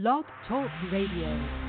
Blog Talk Radio.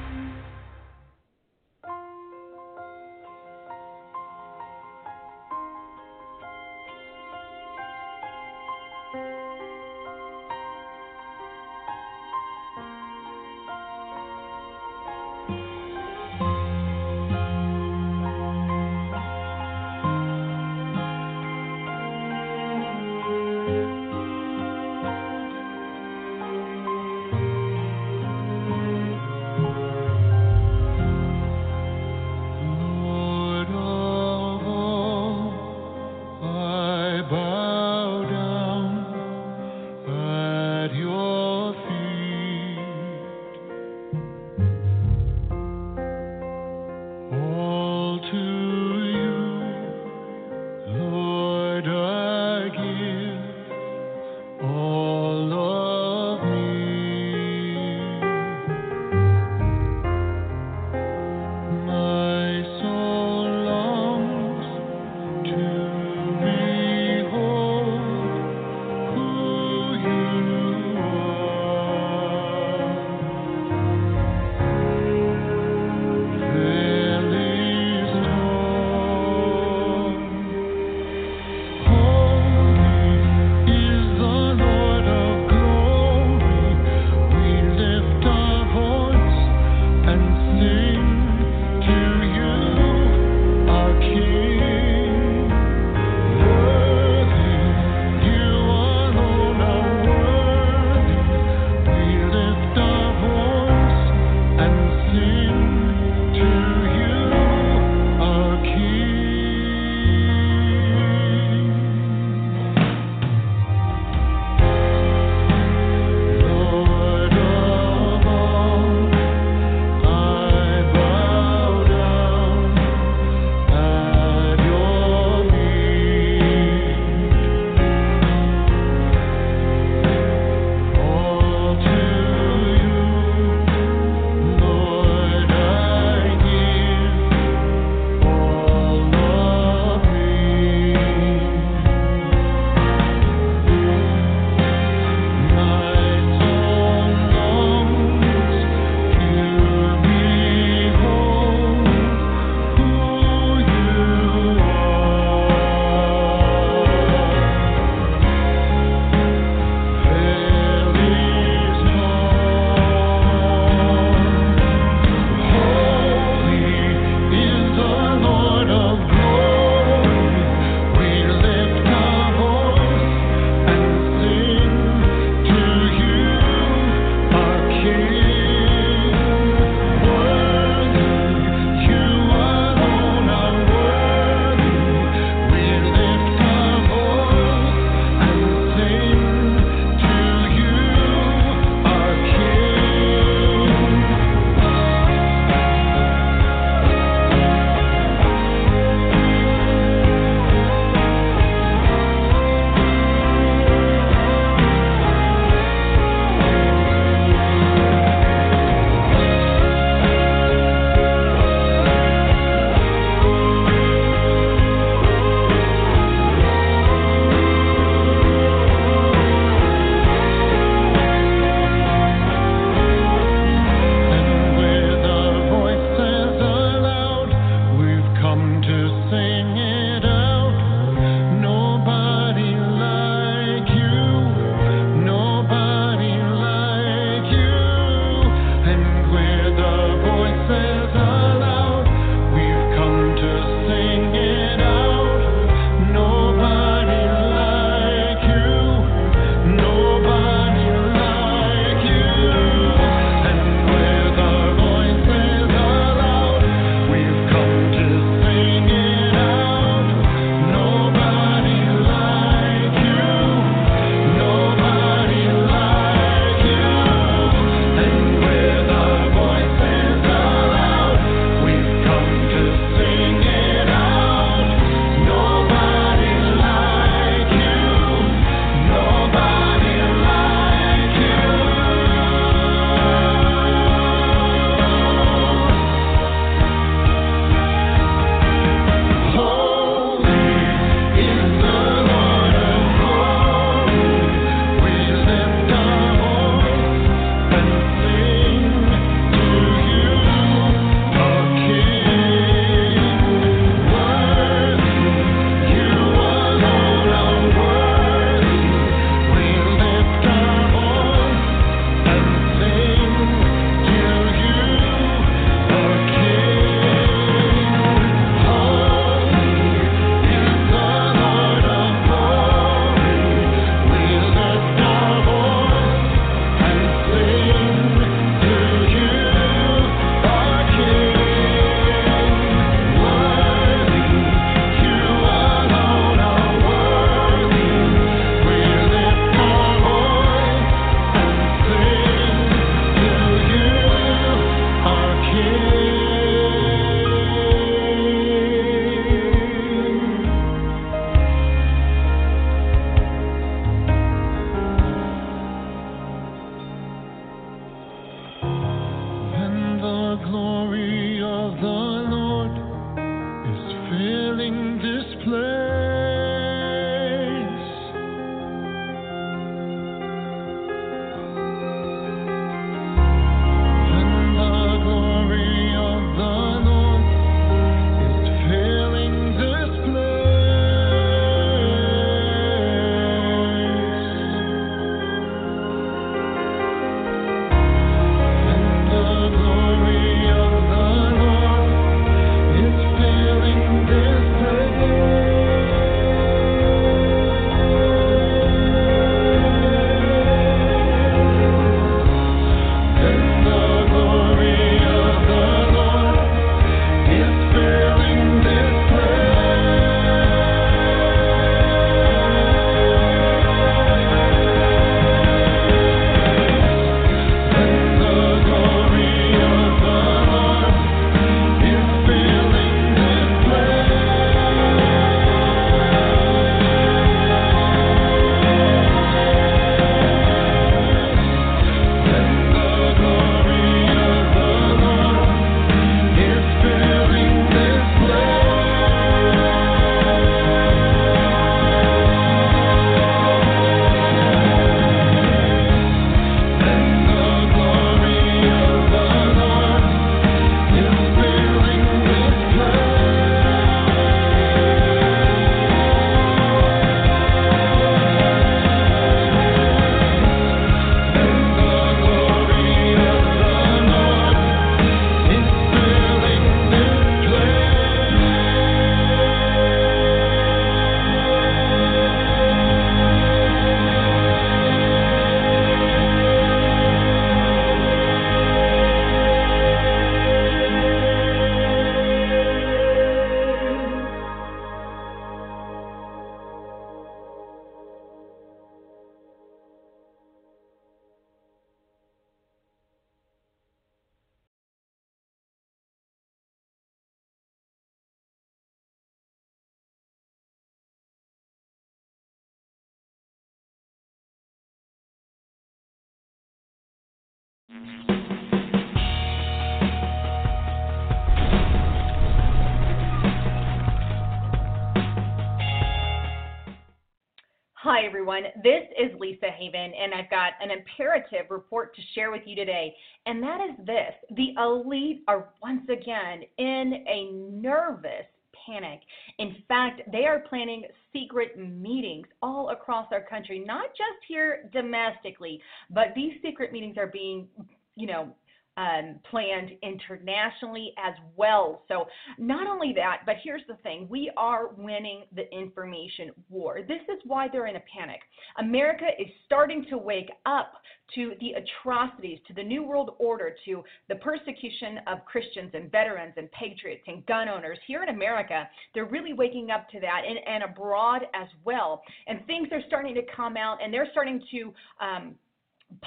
Hi, everyone. This is Lisa Haven, and I've got an imperative report to share with you today. And that is this the elite are once again in a nervous panic. In fact, they are planning secret meetings all across our country, not just here domestically, but these secret meetings are being, you know, um, planned internationally as well. So, not only that, but here's the thing we are winning the information war. This is why they're in a panic. America is starting to wake up to the atrocities, to the New World Order, to the persecution of Christians and veterans and patriots and gun owners. Here in America, they're really waking up to that and, and abroad as well. And things are starting to come out and they're starting to. Um,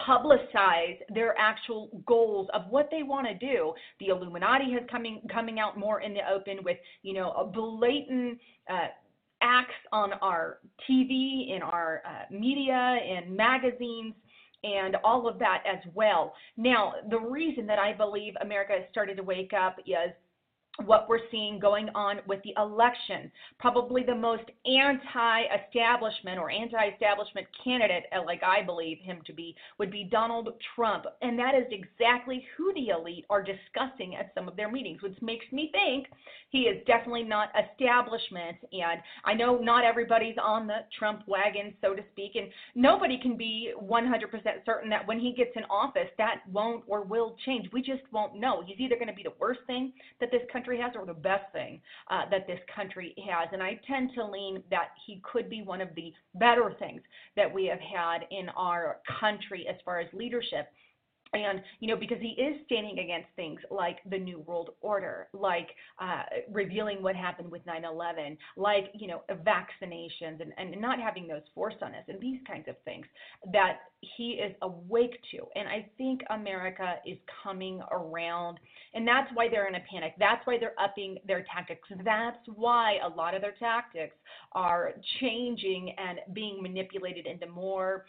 publicize their actual goals of what they want to do. The Illuminati has coming coming out more in the open with you know a blatant uh, acts on our TV, in our uh, media, in magazines. And all of that as well. Now, the reason that I believe America has started to wake up is what we're seeing going on with the election. Probably the most anti establishment or anti establishment candidate, uh, like I believe him to be, would be Donald Trump. And that is exactly who the elite are discussing at some of their meetings, which makes me think he is definitely not establishment. And I know not everybody's on the Trump wagon, so to speak, and nobody can be 100% certain that when he gets in office, that won't or will change. We just won't know. He's either going to be the worst thing that this country country has or the best thing uh, that this country has. And I tend to lean that he could be one of the better things that we have had in our country as far as leadership and you know because he is standing against things like the new world order like uh, revealing what happened with 9-11 like you know vaccinations and, and not having those forced on us and these kinds of things that he is awake to. And i think america is coming around and that's why they're in a panic. That's why they're upping their tactics. That's why a lot of their tactics are changing and being manipulated into more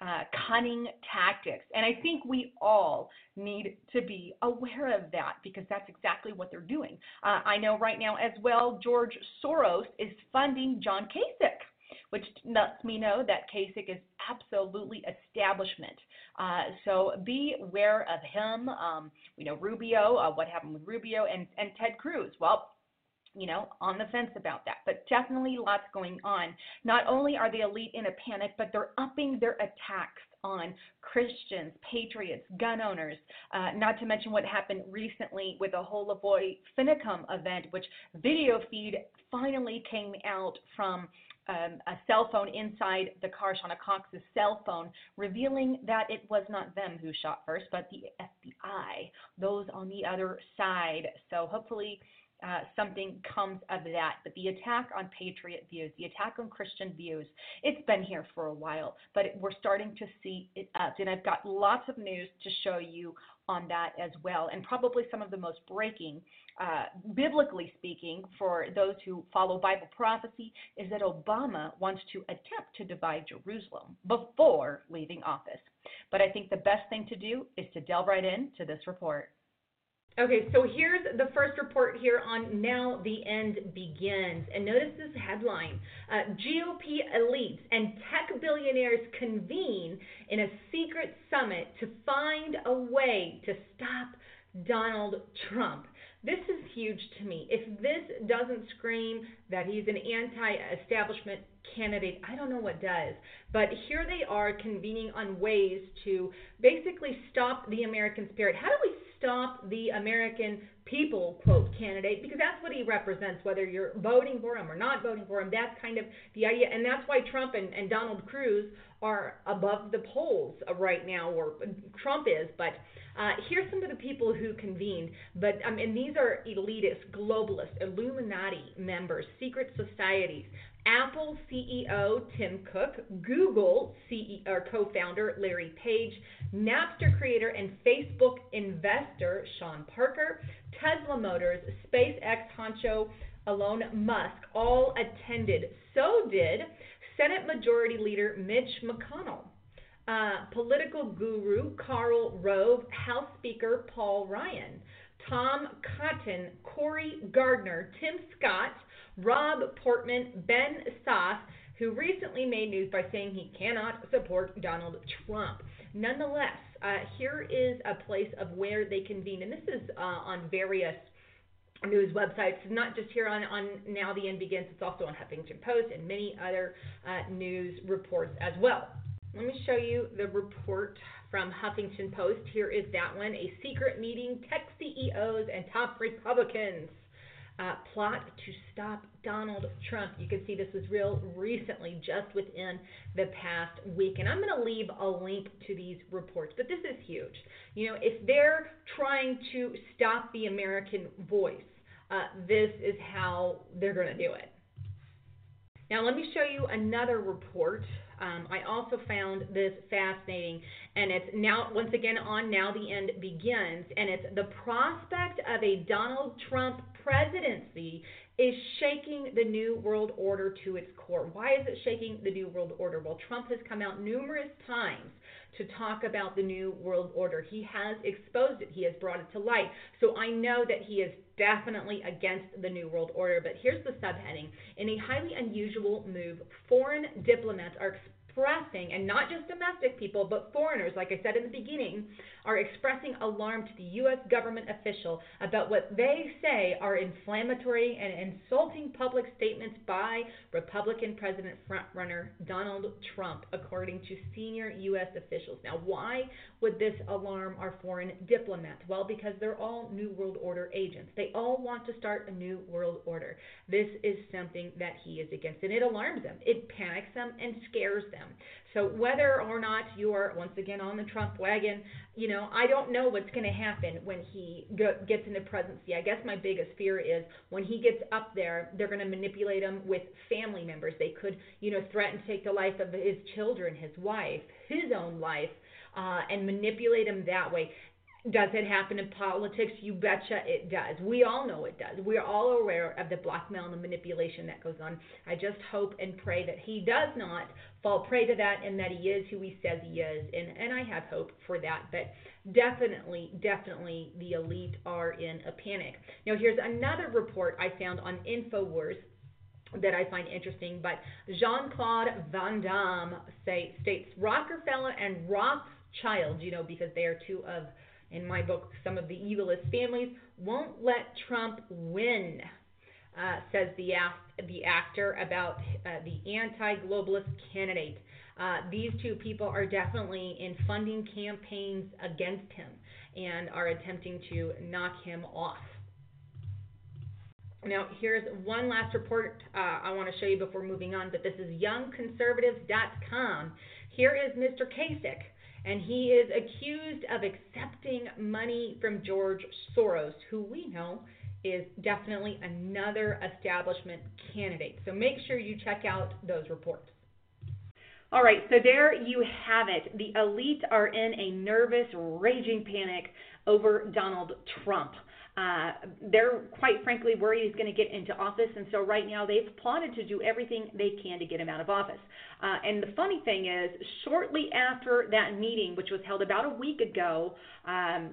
uh, cunning tactics. And I think we all need to be aware of that because that's exactly what they're doing. Uh, I know right now as well, George Soros is funding John Kasich. Which lets me know that Kasich is absolutely establishment. Uh, so be aware of him. Um, we know Rubio, uh, what happened with Rubio, and, and Ted Cruz. Well, you know, on the fence about that. But definitely lots going on. Not only are the elite in a panic, but they're upping their attacks on Christians, patriots, gun owners, uh, not to mention what happened recently with the LaVoy Finicum event, which video feed finally came out from um, a cell phone inside the car, Shawna Cox's cell phone, revealing that it was not them who shot first, but the FBI, those on the other side. So hopefully uh, something comes of that. But the attack on patriot views, the attack on Christian views, it's been here for a while, but we're starting to see it up. And I've got lots of news to show you on that as well. And probably some of the most breaking, uh, biblically speaking, for those who follow Bible prophecy, is that Obama wants to attempt to divide Jerusalem before leaving office. But I think the best thing to do is to delve right into this report. Okay, so here's the first report here on Now the End Begins. And notice this headline uh, GOP elites and tech billionaires convene in a secret summit to find a way to stop Donald Trump. This is huge to me. If this doesn't scream that he's an anti establishment candidate, I don't know what does. But here they are convening on ways to basically stop the American spirit. How do we stop the American people, quote, candidate, because that's what he represents, whether you're voting for him or not voting for him. That's kind of the idea. And that's why Trump and, and Donald Cruz are above the polls right now, or Trump is. But uh, here's some of the people who convened. But um, and these are elitist, globalist, Illuminati members, secret societies. Apple CEO Tim Cook, Google CEO co-founder Larry Page, Napster creator and Facebook investor Sean Parker, Tesla Motors, SpaceX honcho Elon Musk all attended. So did Senate Majority Leader Mitch McConnell, uh, political guru Karl Rove, House Speaker Paul Ryan, Tom Cotton, Cory Gardner, Tim Scott, Rob Portman, Ben Sasse, who recently made news by saying he cannot support Donald Trump. Nonetheless, uh, here is a place of where they convene, and this is uh, on various news websites, not just here on, on Now the End Begins, it's also on Huffington Post and many other uh, news reports as well. Let me show you the report from Huffington Post. Here is that one a secret meeting, tech CEOs and top Republicans. Uh, plot to stop Donald Trump. You can see this was real recently, just within the past week. And I'm going to leave a link to these reports, but this is huge. You know, if they're trying to stop the American voice, uh, this is how they're going to do it. Now, let me show you another report. Um, I also found this fascinating, and it's now, once again, on Now the End Begins, and it's the prospect of a Donald Trump presidency is shaking the New World Order to its core. Why is it shaking the New World Order? Well, Trump has come out numerous times to talk about the New World Order. He has exposed it, he has brought it to light. So I know that he is definitely against the New World Order. But here's the subheading In a highly unusual move, foreign diplomats are expressing, and not just domestic people, but foreigners, like I said in the beginning, are expressing alarm to the U.S. government official about what they say are inflammatory and insulting public statements by Republican President frontrunner Donald Trump, according to senior U.S. officials. Now, why would this alarm our foreign diplomats? Well, because they're all New World Order agents. They all want to start a New World Order. This is something that he is against, and it alarms them, it panics them, and scares them. So whether or not you're once again on the Trump wagon, you know, I don't know what's going to happen when he go, gets into presidency. I guess my biggest fear is when he gets up there, they're going to manipulate him with family members. They could, you know, threaten to take the life of his children, his wife, his own life, uh, and manipulate him that way. Does it happen in politics? You betcha it does. We all know it does. We're all aware of the blackmail and the manipulation that goes on. I just hope and pray that he does not fall prey to that and that he is who he says he is. And, and I have hope for that. But definitely, definitely the elite are in a panic. Now, here's another report I found on InfoWars that I find interesting. But Jean Claude Van Damme say, states Rockefeller and Rothschild, you know, because they are two of in my book, some of the evilest families, won't let Trump win, uh, says the, the actor about uh, the anti globalist candidate. Uh, these two people are definitely in funding campaigns against him and are attempting to knock him off. Now, here's one last report uh, I want to show you before moving on, but this is youngconservatives.com. Here is Mr. Kasich and he is accused of accepting money from George Soros, who we know is definitely another establishment candidate. So make sure you check out those reports. All right, so there you have it. The elite are in a nervous, raging panic over Donald Trump. Uh, they're quite frankly worried he's going to get into office, and so right now they've plotted to do everything they can to get him out of office. Uh, and the funny thing is, shortly after that meeting, which was held about a week ago, um,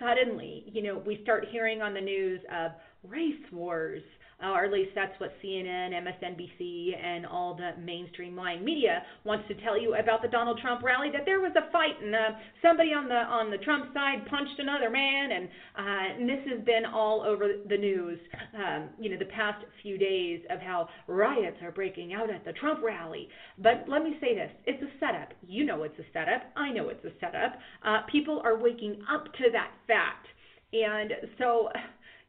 suddenly, you know, we start hearing on the news of race wars, uh, or at least that's what CNN, MSNBC, and all the mainstream line media wants to tell you about the Donald Trump rally. That there was a fight and uh, somebody on the on the Trump side punched another man, and, uh, and this has been all over the news. Um, you know, the past few days of how riots are breaking out at the Trump rally. But let me say this: it's a setup. You know, it's a setup. I know it's a setup. Uh, people are waking up to that fact, and so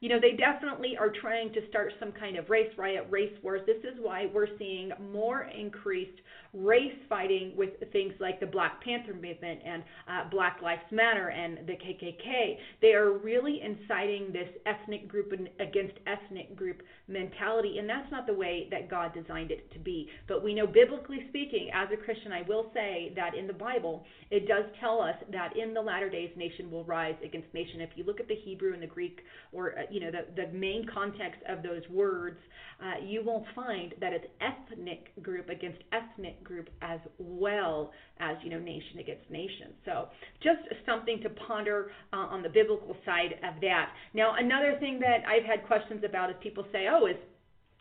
you know, they definitely are trying to start some kind of race riot, race wars. This is why we're seeing more increased race fighting with things like the Black Panther movement and uh, Black Lives Matter and the KKK. They are really inciting this ethnic group against ethnic group mentality, and that's not the way that God designed it to be. But we know, biblically speaking, as a Christian, I will say that in the Bible, it does tell us that in the latter days, nation will rise against nation. If you look at the Hebrew and the Greek, or uh, you know, the, the main context of those words, uh, you will find that it's ethnic group against ethnic group as well as, you know, nation against nation. So just something to ponder uh, on the biblical side of that. Now, another thing that I've had questions about is people say, oh, is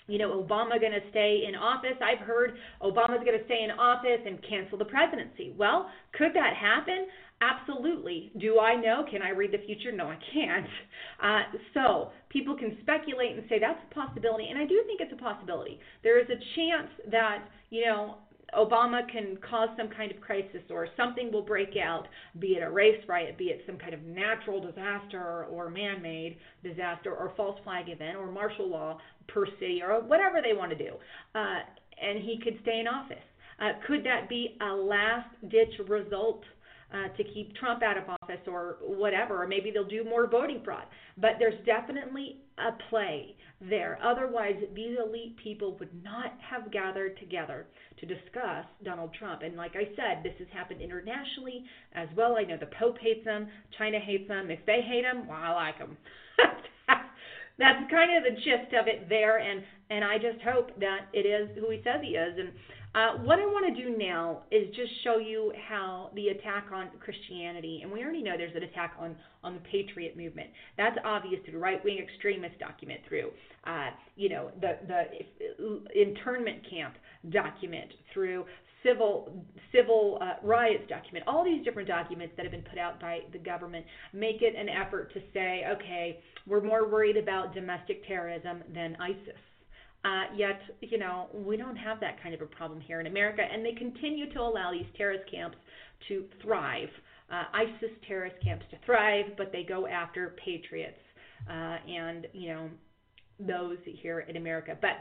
you know, Obama going to stay in office? I've heard Obama's going to stay in office and cancel the presidency. Well, could that happen? Absolutely. Do I know? Can I read the future? No, I can't. Uh, so people can speculate and say that's a possibility, and I do think it's a possibility. There is a chance that you know Obama can cause some kind of crisis or something will break out, be it a race riot, be it some kind of natural disaster or man made disaster or false flag event or martial law per city or whatever they want to do. Uh, and he could stay in office. Uh, could that be a last ditch result? Uh, to keep Trump out of office or whatever, or maybe they'll do more voting fraud. But there's definitely a play there. Otherwise, these elite people would not have gathered together to discuss Donald Trump. And like I said, this has happened internationally as well. I know the Pope hates him, China hates him. If they hate him, well, I like him. That's kind of the gist of it there, and and I just hope that it is who he says he is. And uh, what I want to do now is just show you how the attack on Christianity, and we already know there's an attack on, on the Patriot movement. That's obvious through right-wing extremists document, through uh, you know the the internment camp document, through civil civil uh, riots document. All these different documents that have been put out by the government make it an effort to say, okay, we're more worried about domestic terrorism than ISIS. Uh, yet, you know, we don't have that kind of a problem here in America, and they continue to allow these terrorist camps to thrive. Uh, ISIS terrorist camps to thrive, but they go after patriots uh, and, you know, those here in America. But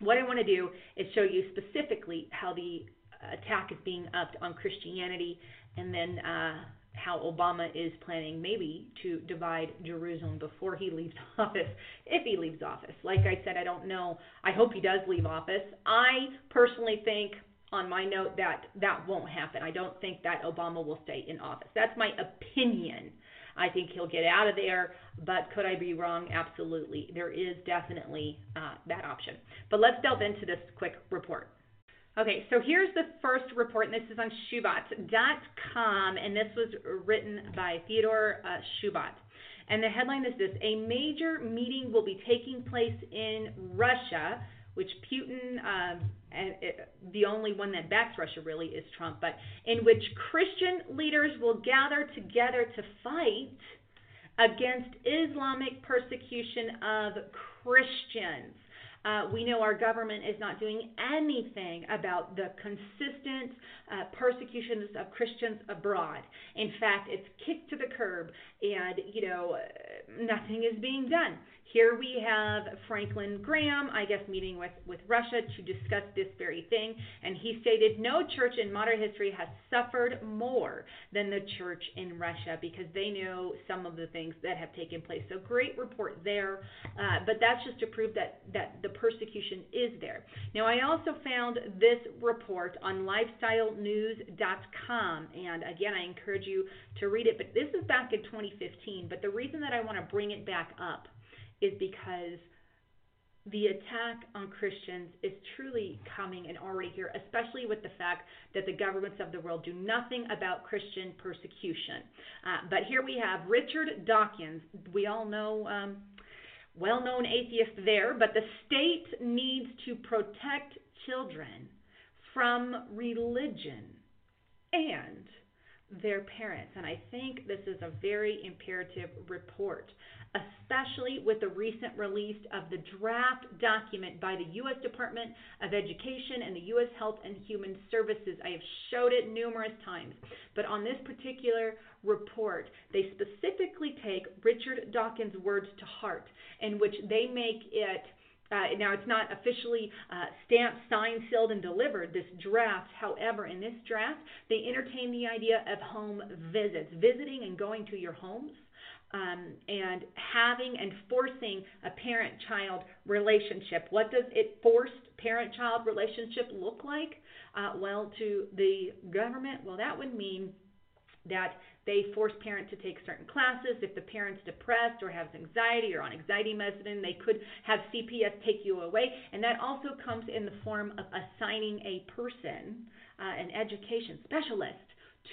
what I want to do is show you specifically how the attack is being upped on Christianity, and then uh, how Obama is planning maybe to divide Jerusalem before he leaves office, if he leaves office. Like I said, I don't know. I hope he does leave office. I personally think on my note that that won't happen. I don't think that Obama will stay in office. That's my opinion. I think he'll get out of there, but could I be wrong? Absolutely. There is definitely uh, that option. But let's delve into this quick report. Okay, so here's the first report, and this is on Shoebat.com, and this was written by Theodore uh, Shoebat. And the headline is this A major meeting will be taking place in Russia, which Putin, um, and it, the only one that backs Russia really is Trump, but in which Christian leaders will gather together to fight against Islamic persecution of Christians. Uh, we know our government is not doing anything about the consistent uh, persecutions of Christians abroad. In fact, it's kicked to the curb, and you know nothing is being done. Here we have Franklin Graham, I guess, meeting with, with Russia to discuss this very thing. And he stated no church in modern history has suffered more than the church in Russia because they know some of the things that have taken place. So, great report there. Uh, but that's just to prove that, that the persecution is there. Now, I also found this report on lifesitenews.com. And again, I encourage you to read it. But this is back in 2015. But the reason that I want to bring it back up is because the attack on Christians is truly coming and already here, especially with the fact that the governments of the world do nothing about Christian persecution. Uh, but here we have Richard Dawkins. We all know, um, well known atheist there, but the state needs to protect children from religion and their parents. And I think this is a very imperative report especially with the recent release of the draft document by the U.S. Department of Education and the U.S. Health and Human Services. I have showed it numerous times, but on this particular report, they specifically take Richard Dawkins' words to heart, in which they make it. Uh, now, it's not officially uh, stamped, signed, sealed, and delivered, this draft. However, in this draft, they entertain the idea of home visits, visiting and going to your homes um, and having and forcing a parent child relationship. What does it forced parent child relationship look like? Uh, well, to the government, well, that would mean that they force parent to take certain classes. If the parent's depressed or has anxiety or on anxiety medicine, they could have CPS take you away. And that also comes in the form of assigning a person, uh, an education specialist,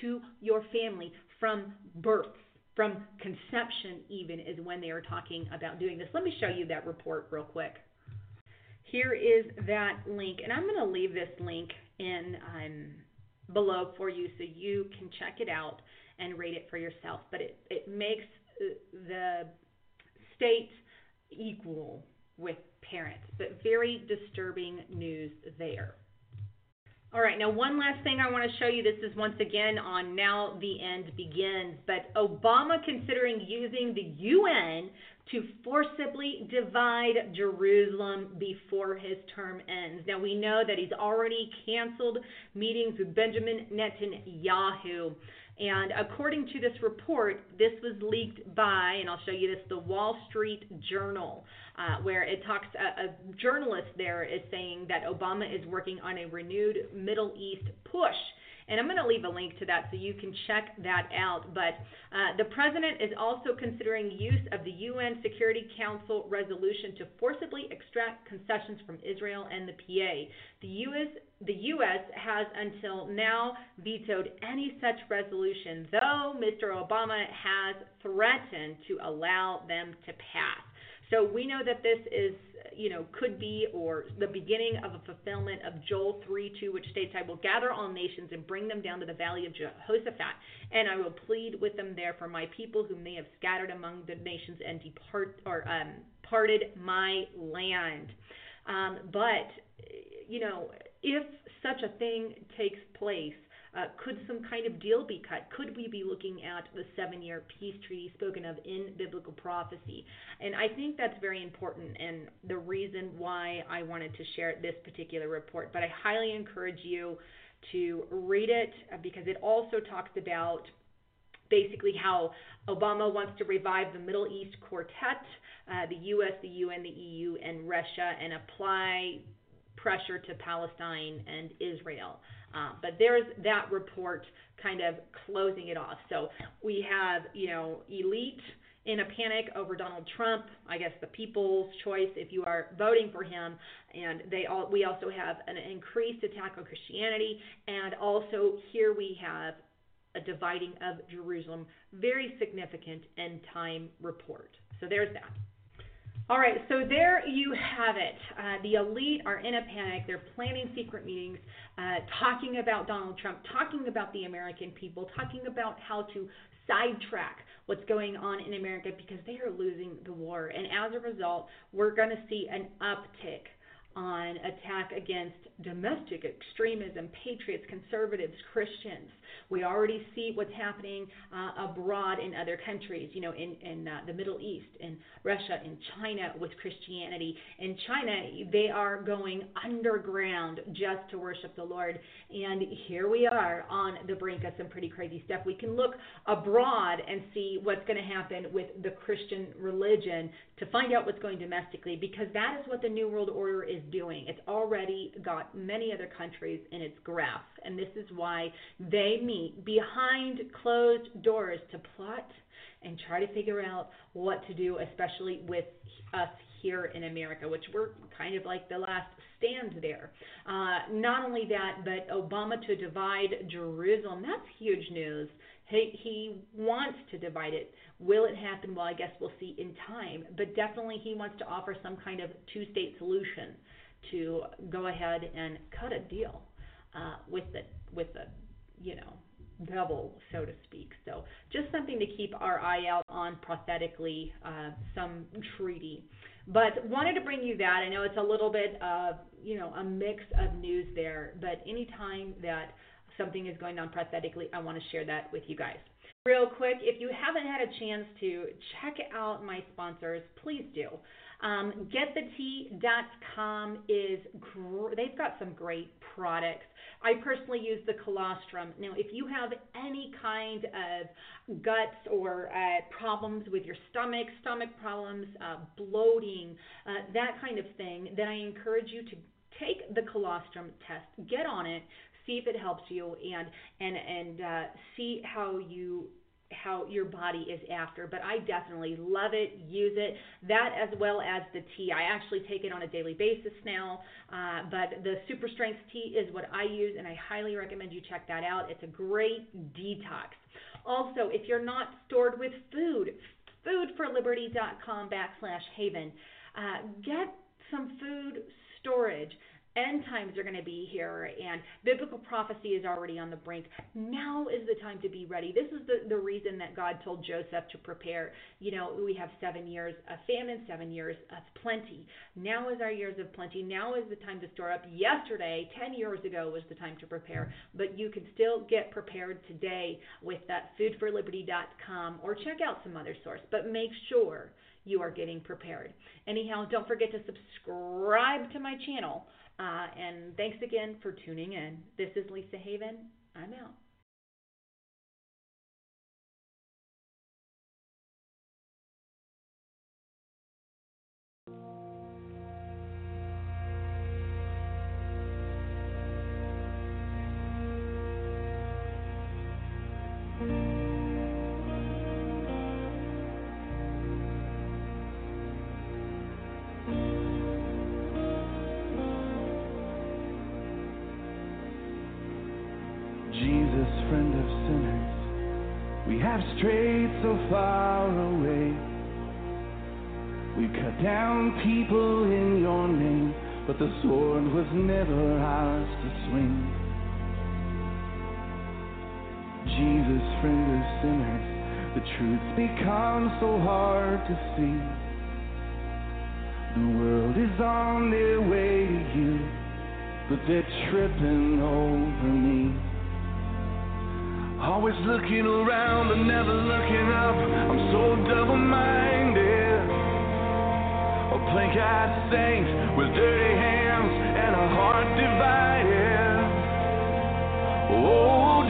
to your family from birth from conception even is when they are talking about doing this. Let me show you that report real quick. here is that link, and I'm going to leave this link in um, below for you so you can check it out and read it for yourself. But it, it makes uh, the state equal with parents, but very disturbing news there. All right, now one last thing I want to show you. This is once again on Now the End Begins, but Obama considering using the UN to forcibly divide Jerusalem before his term ends. Now we know that he's already canceled meetings with Benjamin Netanyahu. And according to this report, this was leaked by, and I'll show you this, the Wall Street Journal, uh, where it talks, a, a journalist there is saying that Obama is working on a renewed Middle East push and I'm going to leave a link to that so you can check that out. But uh, the president is also considering use of the UN Security Council resolution to forcibly extract concessions from Israel and the PA. The U.S. The U.S. has until now vetoed any such resolution, though Mr. Obama has threatened to allow them to pass. So we know that this is, you know, could be or the beginning of a fulfillment of Joel 3:2, which states, "I will gather all nations and bring them down to the valley of Jehoshaphat, and I will plead with them there for my people whom they have scattered among the nations and depart or um, parted my land." Um, but you know, if such a thing takes place, could some kind of deal be cut? Could we be looking at the seven year peace treaty spoken of in biblical prophecy? And I think that's very important and the reason why I wanted to share this particular report. But I highly encourage you to read it uh, because it also talks about basically how Obama wants to revive the Middle East Quartet, uh, the U.S., the UN, the EU, and Russia, and apply pressure to Palestine and Israel. Uh, but there's that report kind of closing it off. So we have, you know, elite in a panic over Donald Trump. I guess the people's choice if you are voting for him, and they all. We also have an increased attack on Christianity, and also here we have a dividing of Jerusalem. Very significant end time report. So there's that. All right, so there you have it. Uh, the elite are in a panic. They're planning secret meetings, uh, talking about Donald Trump, talking about the American people, talking about how to sidetrack what's going on in America because they are losing the war. And as a result, we're going to see an uptick on attack against domestic extremism, patriots, conservatives, Christians. We already see what's happening uh, abroad in other countries, you know, in, in uh, the Middle East, in Russia, in China with Christianity. In China, they are going underground just to worship the Lord. And here we are on the brink of some pretty crazy stuff. We can look abroad and see what's going to happen with the Christian religion to find out what's going domestically because that is what the New World Order is doing. It's already got many other countries in its grasp, and this is why they meet behind closed doors to plot and try to figure out what to do, especially with us here in America, which we're kind of like the last stand there. Uh, not only that, but Obama to divide Jerusalem, that's huge news. He, he wants to divide it. Will it happen? Well, I guess we'll see in time. But definitely, he wants to offer some kind of two state solution to go ahead and cut a deal uh, with the with the you know devil, so to speak. So just something to keep our eye out on prophetically, uh, some treaty. But wanted to bring you that. I know it's a little bit of you know a mix of news there, but anytime that something is going on prophetically, I want to share that with you guys. Real quick, if you haven't had a chance to check out my sponsors, please do. Um, GetTheTea.com is gr- they've got some great products. I personally use the colostrum. Now, if you have any kind of guts or uh, problems with your stomach, stomach problems, uh, bloating, uh, that kind of thing, then I encourage you to take the colostrum test, get on it, see if it helps you, and and and uh, see how you how your body is after, but I definitely love it, use it. That as well as the tea. I actually take it on a daily basis now, uh, but the Super Strength tea is what I use, and I highly recommend you check that out. It's a great detox. Also, if you're not stored with food, foodforliberty.com backslash haven. Uh, get some food storage end times are going to be here and biblical prophecy is already on the brink. Now is the time to be ready. This is the, the reason that God told Joseph to prepare. You know, we have seven years of famine, seven years of plenty. Now is our years of plenty. Now is the time to store up. Yesterday, 10 years ago, was the time to prepare. But you can still get prepared today with that foodforliberty.com or check out some other source. But make sure you are getting prepared. Anyhow, don't forget to subscribe to my channel uh, and thanks again for tuning in. This is Lisa Haven. I'm out. The truth's become so hard to see. The world is on their way to you, but they're tripping over me. Always looking around but never looking up. I'm so double minded. A plank eyed saint with dirty hands and a heart divided. Oh,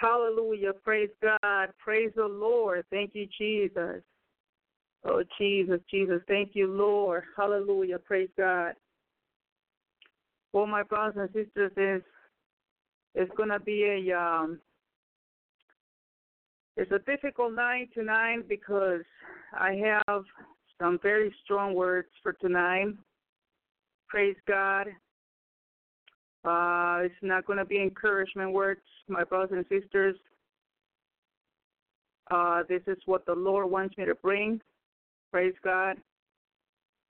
Hallelujah. Praise God. Praise the Lord. Thank you, Jesus. Oh, Jesus, Jesus. Thank you, Lord. Hallelujah. Praise God. Well, my brothers and sisters, is it's going to be a um, it's a difficult night tonight because I have some very strong words for tonight. Praise God. Uh, it's not going to be encouragement words, my brothers and sisters. Uh, this is what the Lord wants me to bring. Praise God.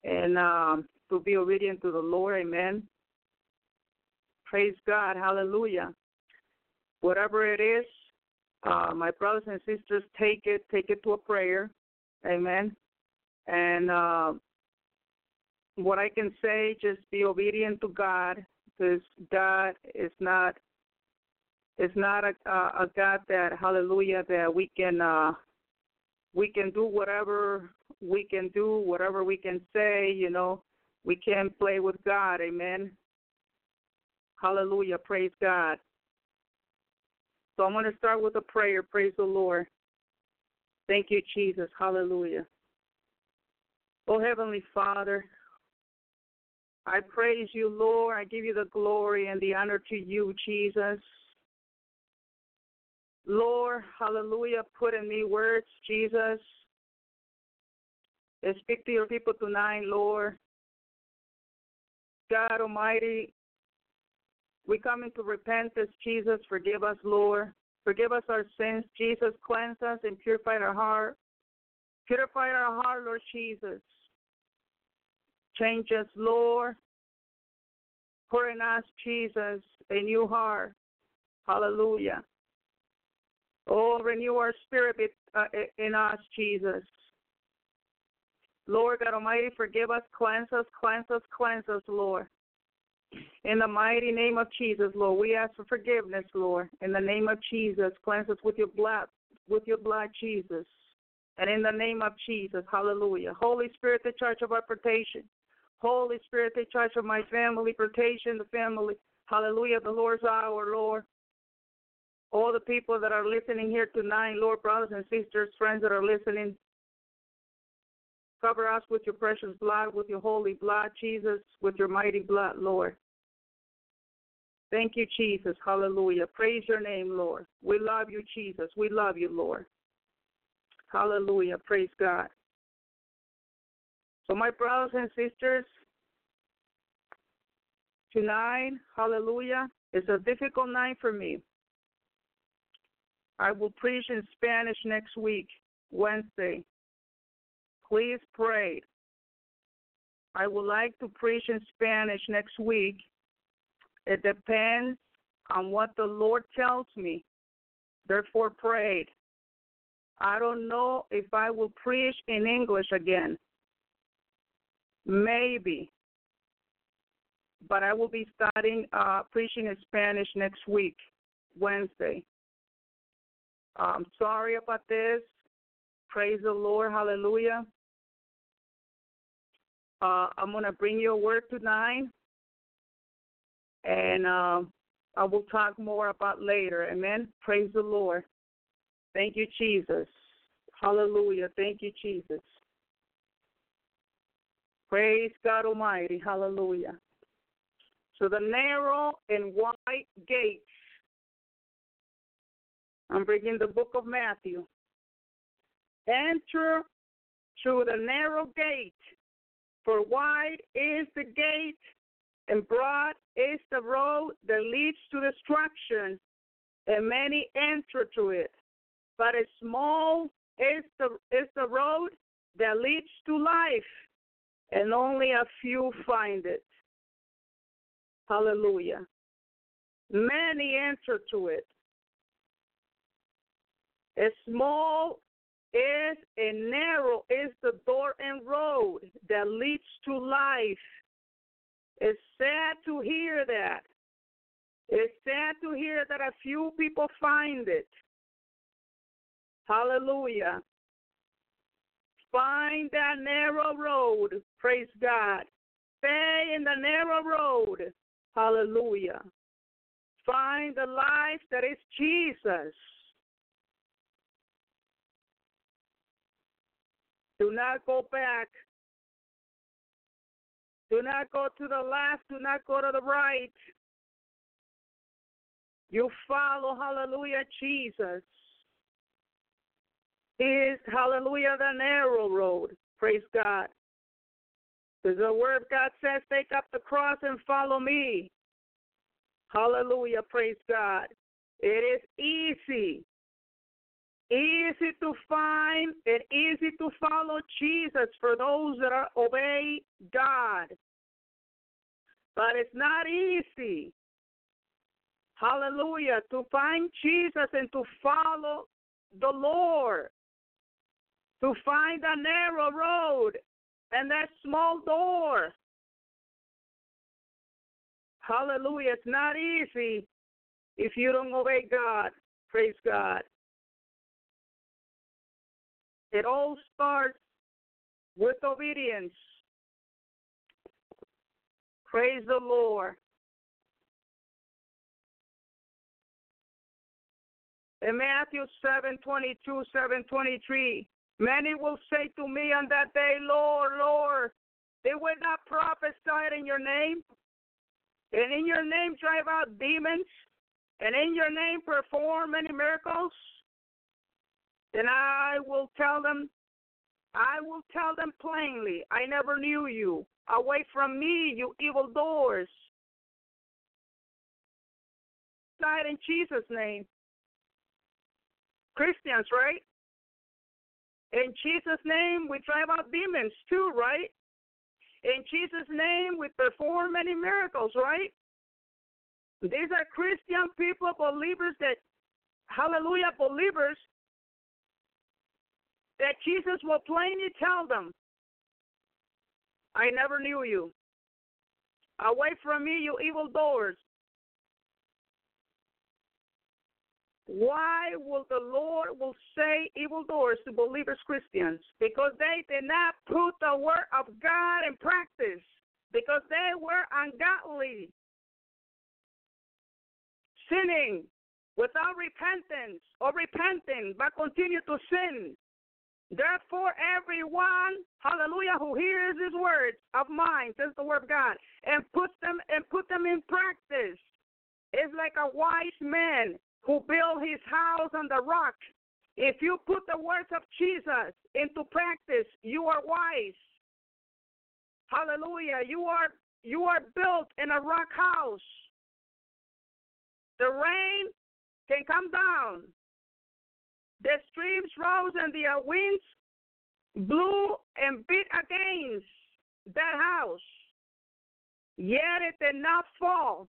And um, to be obedient to the Lord. Amen. Praise God. Hallelujah. Whatever it is, uh, my brothers and sisters, take it, take it to a prayer. Amen. And uh, what I can say, just be obedient to God, because God is not is not a, a God that Hallelujah that we can uh, we can do whatever we can do, whatever we can say. You know, we can play with God. Amen. Hallelujah. Praise God. So I'm going to start with a prayer. Praise the Lord. Thank you, Jesus. Hallelujah. Oh, Heavenly Father, I praise you, Lord. I give you the glory and the honor to you, Jesus. Lord, hallelujah, put in me words, Jesus. Speak to your people tonight, Lord. God Almighty, we come into repentance, Jesus. Forgive us, Lord. Forgive us our sins. Jesus, cleanse us and purify our heart. Purify our heart, Lord Jesus. Change us, Lord. Pour in us, Jesus, a new heart. Hallelujah. Oh, renew our spirit uh, in us, Jesus. Lord God Almighty, forgive us, cleanse us, cleanse us, cleanse us, Lord. In the mighty name of Jesus, Lord, we ask for forgiveness, Lord. In the name of Jesus, cleanse us with your blood, with your blood, Jesus. And in the name of Jesus, hallelujah. Holy Spirit, the church of our protection. Holy Spirit, take charge of my family, protection, the family. Hallelujah, the Lord's our Lord. All the people that are listening here tonight, Lord, brothers and sisters, friends that are listening, cover us with your precious blood, with your holy blood, Jesus, with your mighty blood, Lord. Thank you, Jesus. Hallelujah. Praise your name, Lord. We love you, Jesus. We love you, Lord. Hallelujah. Praise God. So, my brothers and sisters, tonight, hallelujah, is a difficult night for me. I will preach in Spanish next week, Wednesday. Please pray. I would like to preach in Spanish next week it depends on what the Lord tells me. Therefore, prayed. I don't know if I will preach in English again. Maybe. But I will be starting uh, preaching in Spanish next week, Wednesday. I'm sorry about this. Praise the Lord. Hallelujah. Uh, I'm going to bring you a word tonight and uh, I will talk more about later. Amen. Praise the Lord. Thank you, Jesus. Hallelujah. Thank you, Jesus. Praise God Almighty. Hallelujah. So the narrow and wide gates. I'm bringing the book of Matthew. Enter through the narrow gate, for wide is the gate and broad is the road that leads to destruction, and many enter to it. But a small is the is the road that leads to life, and only a few find it. Hallelujah. Many enter to it. A small is and narrow is the door and road that leads to life, it's sad to hear that. It's sad to hear that a few people find it. Hallelujah. Find that narrow road. Praise God. Stay in the narrow road. Hallelujah. Find the life that is Jesus. Do not go back. Do not go to the left. Do not go to the right. You follow, hallelujah, Jesus. Is, hallelujah, the narrow road. Praise God. The word of God says, take up the cross and follow me. Hallelujah. Praise God. It is easy. Easy to find and easy to follow Jesus for those that are obey God. But it's not easy. Hallelujah. To find Jesus and to follow the Lord. To find a narrow road and that small door. Hallelujah. It's not easy if you don't obey God. Praise God. It all starts with obedience. Praise the Lord. In Matthew 7 22, 7 23, many will say to me on that day, Lord, Lord, they will not prophesy in your name, and in your name drive out demons, and in your name perform many miracles. Then I will tell them, I will tell them plainly, I never knew you. Away from me, you evil doers. Died in Jesus' name. Christians, right? In Jesus' name, we drive out demons too, right? In Jesus' name, we perform many miracles, right? These are Christian people, believers that, hallelujah, believers that Jesus will plainly tell them, I never knew you. Away from me, you evil doers. Why will the Lord will say evildoers to believers Christians? Because they did not put the word of God in practice. Because they were ungodly, sinning without repentance or repenting, but continue to sin. Therefore, everyone, hallelujah, who hears these words of mine, says the word of God, and puts them and put them in practice, is like a wise man who built his house on the rock. If you put the words of Jesus into practice, you are wise. Hallelujah. You are you are built in a rock house. The rain can come down. The streams rose and the winds blew and beat against that house. Yet it did not fall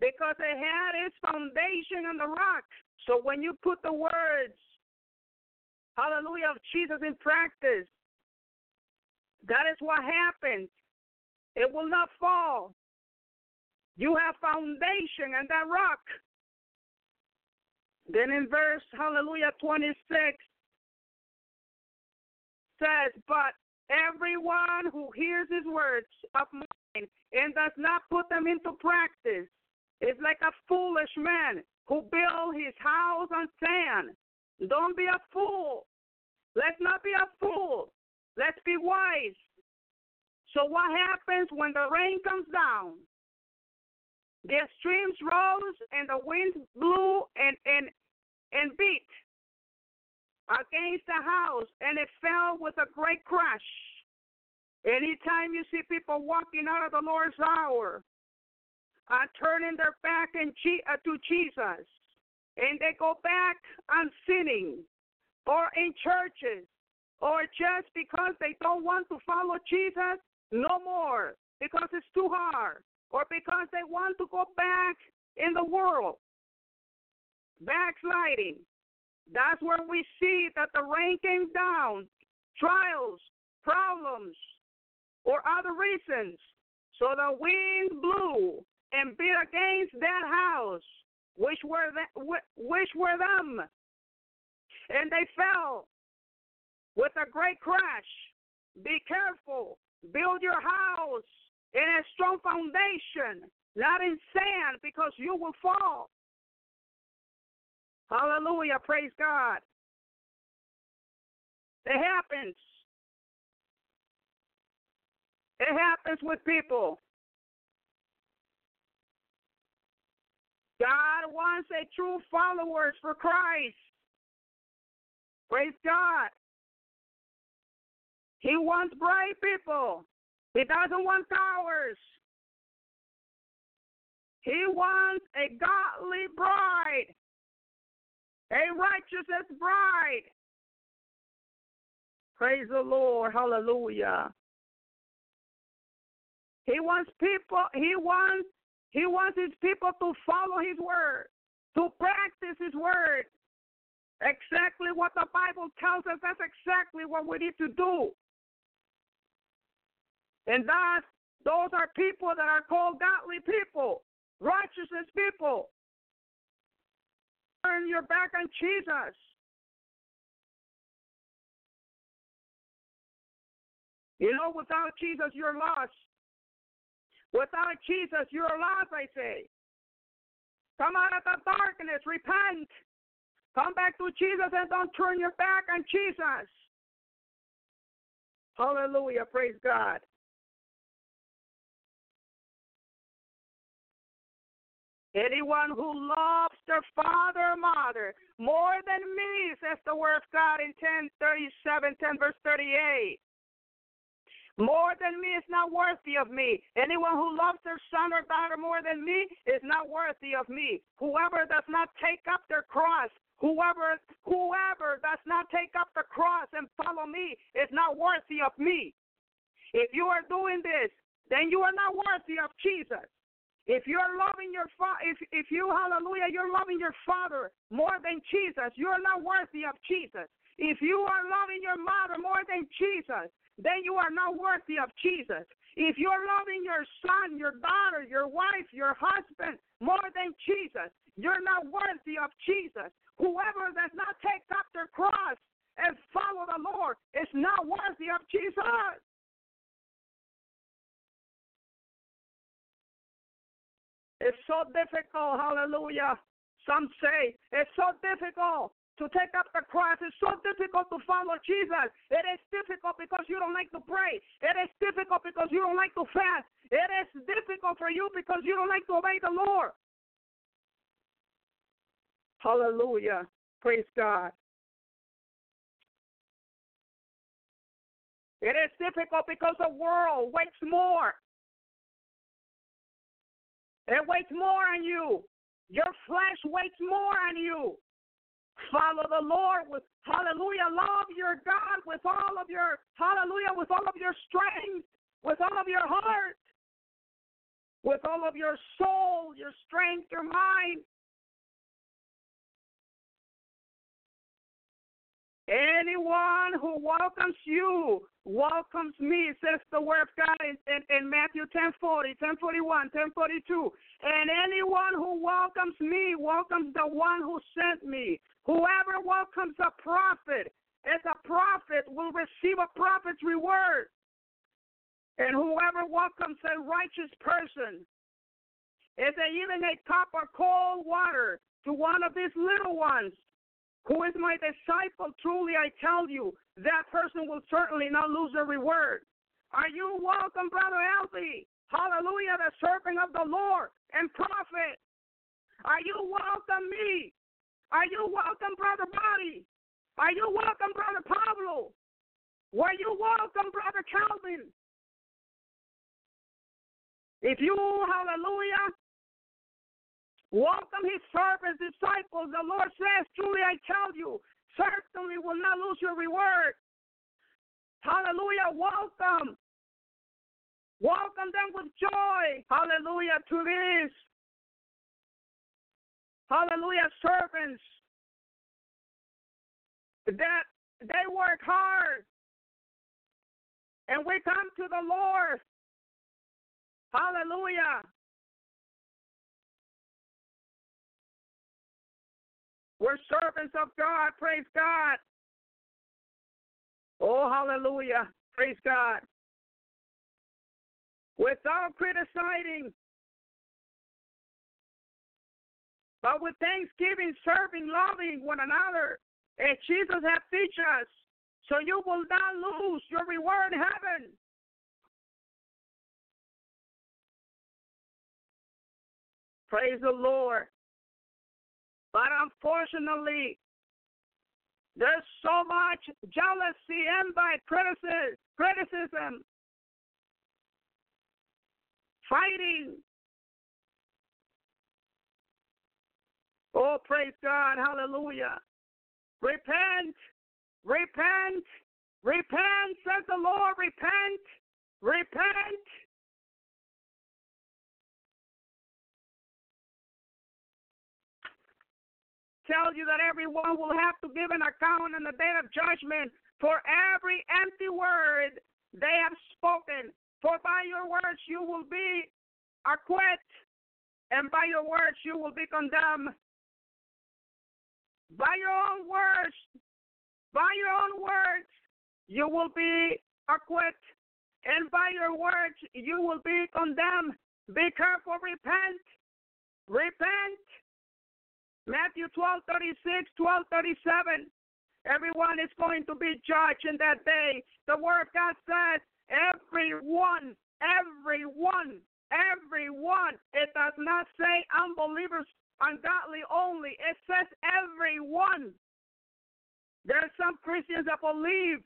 because it had its foundation on the rock. So when you put the words, hallelujah, of Jesus in practice, that is what happens. It will not fall. You have foundation on that rock. Then in verse, hallelujah, 26 says, But everyone who hears his words of mine and does not put them into practice is like a foolish man who built his house on sand. Don't be a fool. Let's not be a fool. Let's be wise. So what happens when the rain comes down? The streams rose and the winds blew and and and beat against the house and it fell with a great crash. Anytime you see people walking out of the Lord's hour, uh, turning their back and uh, to Jesus, and they go back on sinning, or in churches, or just because they don't want to follow Jesus, no more, because it's too hard, or because they want to go back in the world. Backsliding. That's where we see that the rain came down, trials, problems, or other reasons. So the wind blew and beat against that house, which were the, which were them, and they fell with a great crash. Be careful. Build your house in a strong foundation, not in sand, because you will fall. Hallelujah. Praise God. It happens. It happens with people. God wants a true followers for Christ. Praise God. He wants bright people. He doesn't want cowards. He wants a godly bride, a righteous bride. Praise the Lord. Hallelujah. He wants people, he wants he wants his people to follow his word, to practice his word. Exactly what the Bible tells us, that's exactly what we need to do. And thus, those are people that are called godly people, righteousness people. Turn your back on Jesus. You know, without Jesus, you're lost. Without Jesus, you're lost, I say. Come out of the darkness, repent. Come back to Jesus and don't turn your back on Jesus. Hallelujah. Praise God. Anyone who loves their father or mother more than me, says the word of God in 1037, 10 verse 38. More than me is not worthy of me. Anyone who loves their son or daughter more than me is not worthy of me. Whoever does not take up their cross, whoever whoever does not take up the cross and follow me is not worthy of me. If you are doing this, then you are not worthy of Jesus. If you're loving your father, if if you hallelujah, you're loving your father more than Jesus, you're not worthy of Jesus. If you are loving your mother more than Jesus, then you are not worthy of Jesus. If you're loving your son, your daughter, your wife, your husband more than Jesus, you're not worthy of Jesus. Whoever does not take up their cross and follow the Lord is not worthy of Jesus. It's so difficult, hallelujah. Some say it's so difficult to take up the cross. It's so difficult to follow Jesus. It is difficult because you don't like to pray. It is difficult because you don't like to fast. It is difficult for you because you don't like to obey the Lord. Hallelujah. Praise God. It is difficult because the world waits more. It waits more on you. Your flesh waits more on you. Follow the Lord with hallelujah. Love your God with all of your hallelujah, with all of your strength, with all of your heart, with all of your soul, your strength, your mind. Anyone who welcomes you welcomes me, says the word of God in, in, in Matthew 10 40, 10 41, 10 42. And anyone who welcomes me welcomes the one who sent me. Whoever welcomes a prophet as a prophet will receive a prophet's reward. And whoever welcomes a righteous person is a, even a cup of cold water to one of these little ones who is my disciple, truly I tell you, that person will certainly not lose their reward. Are you welcome, Brother Elvi? Hallelujah, the servant of the Lord and prophet. Are you welcome, me? Are you welcome, Brother Body? Are you welcome, Brother Pablo? Were you welcome, Brother Calvin? If you, hallelujah, Welcome his servants, disciples. The Lord says, Truly I tell you, certainly will not lose your reward. Hallelujah. Welcome. Welcome them with joy. Hallelujah to this. Hallelujah, servants. That they work hard. And we come to the Lord. Hallelujah. We're servants of God. Praise God. Oh, hallelujah. Praise God. Without criticizing, but with thanksgiving, serving, loving one another, as Jesus has teach us, so you will not lose your reward in heaven. Praise the Lord. But unfortunately, there's so much jealousy, envy, criticism, criticism, fighting. Oh, praise God. Hallelujah. Repent, repent, repent, says the Lord. Repent, repent. Tells you that everyone will have to give an account in the day of judgment for every empty word they have spoken. For by your words you will be acquitted, and by your words you will be condemned. By your own words, by your own words, you will be acquitted, and by your words you will be condemned. Be careful, repent, repent, Matthew 12 36, 12 37. Everyone is going to be judged in that day. The word of God says, everyone, everyone, everyone. It does not say unbelievers, ungodly only. It says everyone. There are some Christians that believe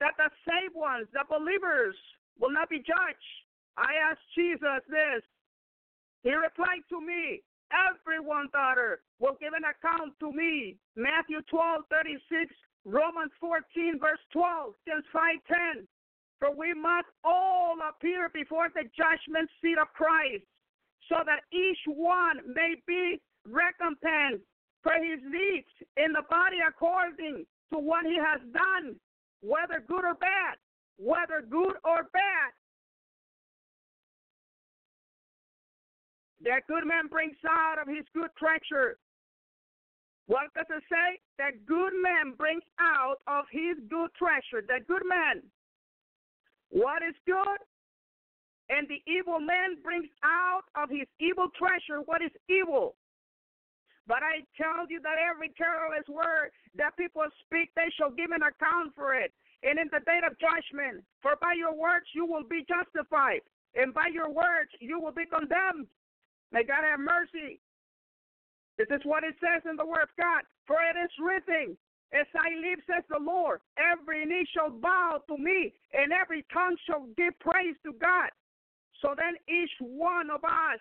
that the saved ones, the believers, will not be judged. I asked Jesus this. He replied to me, everyone, daughter, will give an account to me. Matthew 12, 36, Romans 14, verse 12, James 5, 10. For we must all appear before the judgment seat of Christ, so that each one may be recompensed for his deeds in the body according to what he has done, whether good or bad, whether good or bad. That good man brings out of his good treasure. What does it say? That good man brings out of his good treasure. That good man. What is good? And the evil man brings out of his evil treasure what is evil. But I tell you that every careless word that people speak, they shall give an account for it. And in the day of judgment, for by your words you will be justified, and by your words you will be condemned. May God have mercy. This is what it says in the Word of God. For it is written, As I live, says the Lord, every knee shall bow to me, and every tongue shall give praise to God. So then each one of us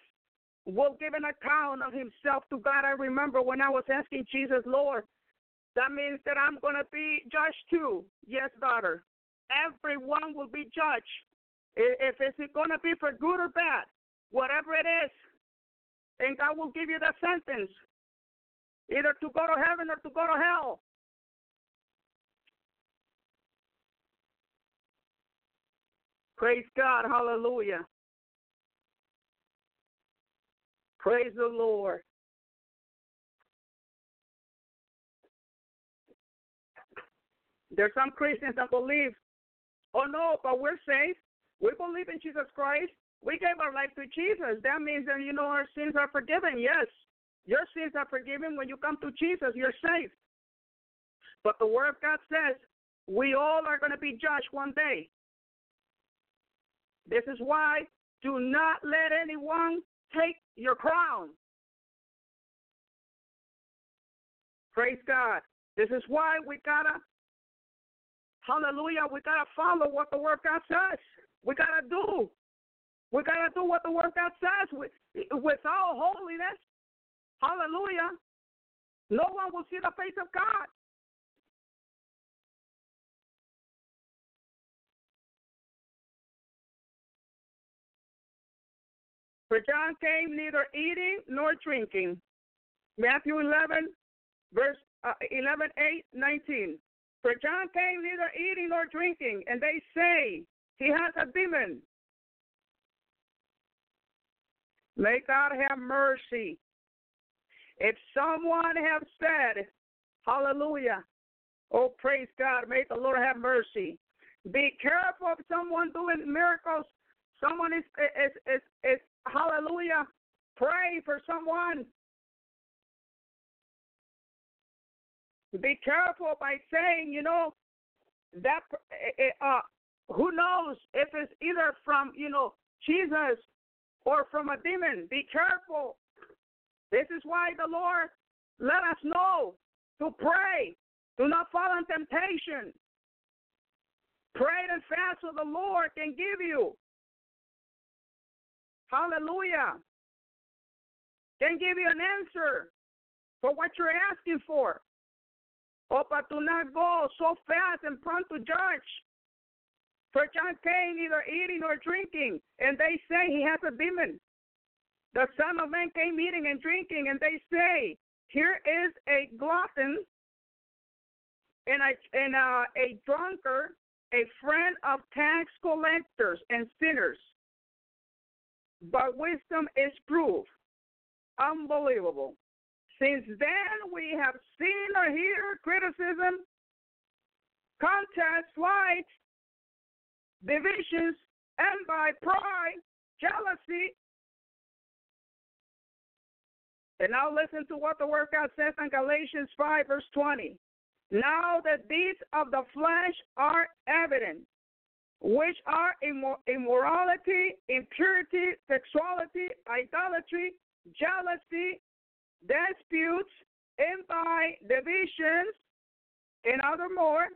will give an account of himself to God. I remember when I was asking Jesus, Lord, that means that I'm going to be judged too. Yes, daughter. Everyone will be judged. If it's going to be for good or bad, whatever it is, and God will give you the sentence either to go to heaven or to go to hell. Praise God. Hallelujah. Praise the Lord. There's some Christians that believe, oh no, but we're safe. We believe in Jesus Christ. We gave our life to Jesus. That means that, you know, our sins are forgiven. Yes, your sins are forgiven when you come to Jesus. You're saved. But the Word of God says we all are going to be judged one day. This is why do not let anyone take your crown. Praise God. This is why we gotta, hallelujah, we gotta follow what the Word of God says. We gotta do we got to do what the Word God says with, with all holiness. Hallelujah. No one will see the face of God. For John came neither eating nor drinking. Matthew 11, verse uh, 11, 8, 19. For John came neither eating nor drinking, and they say he has a demon. May God have mercy. If someone have said, Hallelujah, oh praise God, may the Lord have mercy. Be careful of someone doing miracles. Someone is is is, is hallelujah. Pray for someone. Be careful by saying, you know, that eh, eh, uh, who knows if it's either from you know Jesus or from a demon. Be careful. This is why the Lord let us know to pray. Do not fall in temptation. Pray and fast so the Lord can give you. Hallelujah. Can give you an answer for what you're asking for. Oh, but do not go so fast and prompt to judge. For John came neither eating nor drinking, and they say he has a demon. The Son of Man came eating and drinking, and they say, Here is a glutton and a, and a, a drunkard, a friend of tax collectors and sinners. But wisdom is proof. Unbelievable. Since then, we have seen or hear criticism, contests, fights, divisions, by pride, jealousy. And now listen to what the Word God says in Galatians 5, verse 20. Now the deeds of the flesh are evident, which are immorality, impurity, sexuality, idolatry, jealousy, disputes, envy, divisions, and other more.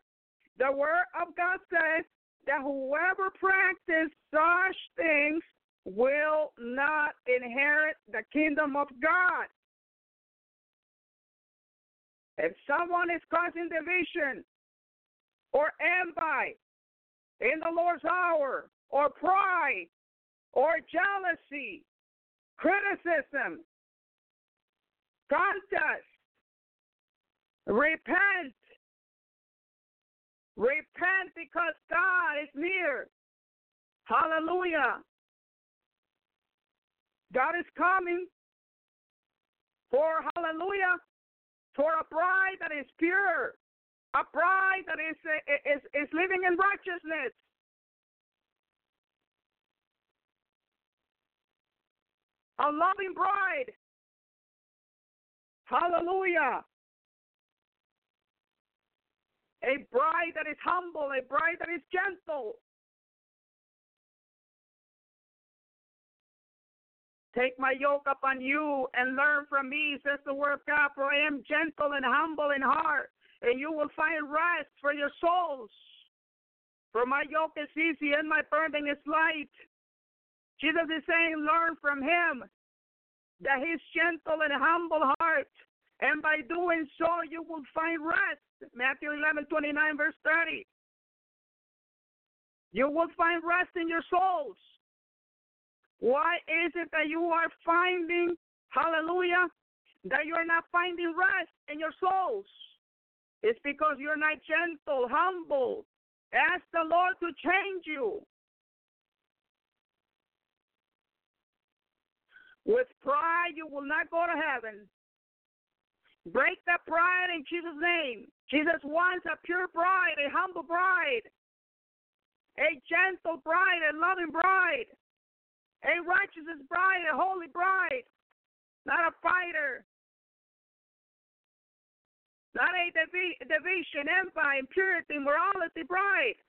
The Word of God says that whoever practices such things will not inherit the kingdom of God. If someone is causing division or envy in the Lord's hour, or pride, or jealousy, criticism, contest, repent. Repent because God is near. Hallelujah. God is coming for hallelujah for a bride that is pure, a bride that is eh, eh, is is living in righteousness. A loving bride. Hallelujah. A bride that is humble, a bride that is gentle, Take my yoke upon you and learn from me, says the word of God, for I am gentle and humble in heart, and you will find rest for your souls. For my yoke is easy and my burden is light. Jesus is saying, learn from him that he's gentle and humble heart, and by doing so you will find rest. Matthew 11, 29, verse 30. You will find rest in your souls. Why is it that you are finding, hallelujah, that you are not finding rest in your souls? It's because you're not gentle, humble. Ask the Lord to change you. With pride, you will not go to heaven. Break that pride in Jesus' name. Jesus wants a pure bride, a humble bride, a gentle bride, a loving bride a righteous bride, a holy bride, not a fighter, not a division, empire, impurity, morality bride.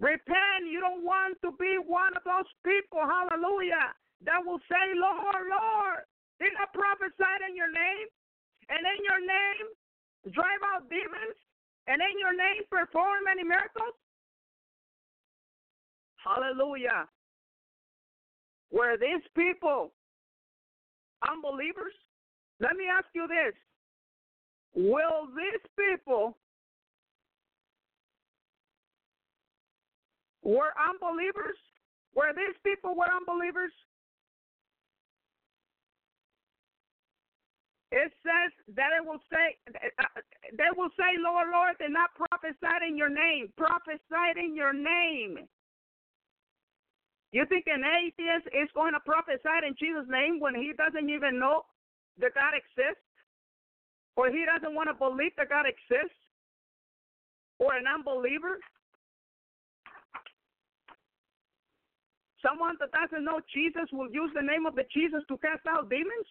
Repent. You don't want to be one of those people, hallelujah, that will say, Lord, Lord, did I prophesy in your name? And in your name, drive out demons? And in your name, perform many miracles? Hallelujah. Were these people unbelievers? Let me ask you this. Will these people were unbelievers? Were these people were unbelievers? It says that it will say they will say, Lord, Lord, they're not prophesied in your name. Prophesied in your name. You think an atheist is going to prophesy in Jesus' name when he doesn't even know that God exists? Or he doesn't want to believe that God exists? Or an unbeliever? Someone that doesn't know Jesus will use the name of the Jesus to cast out demons?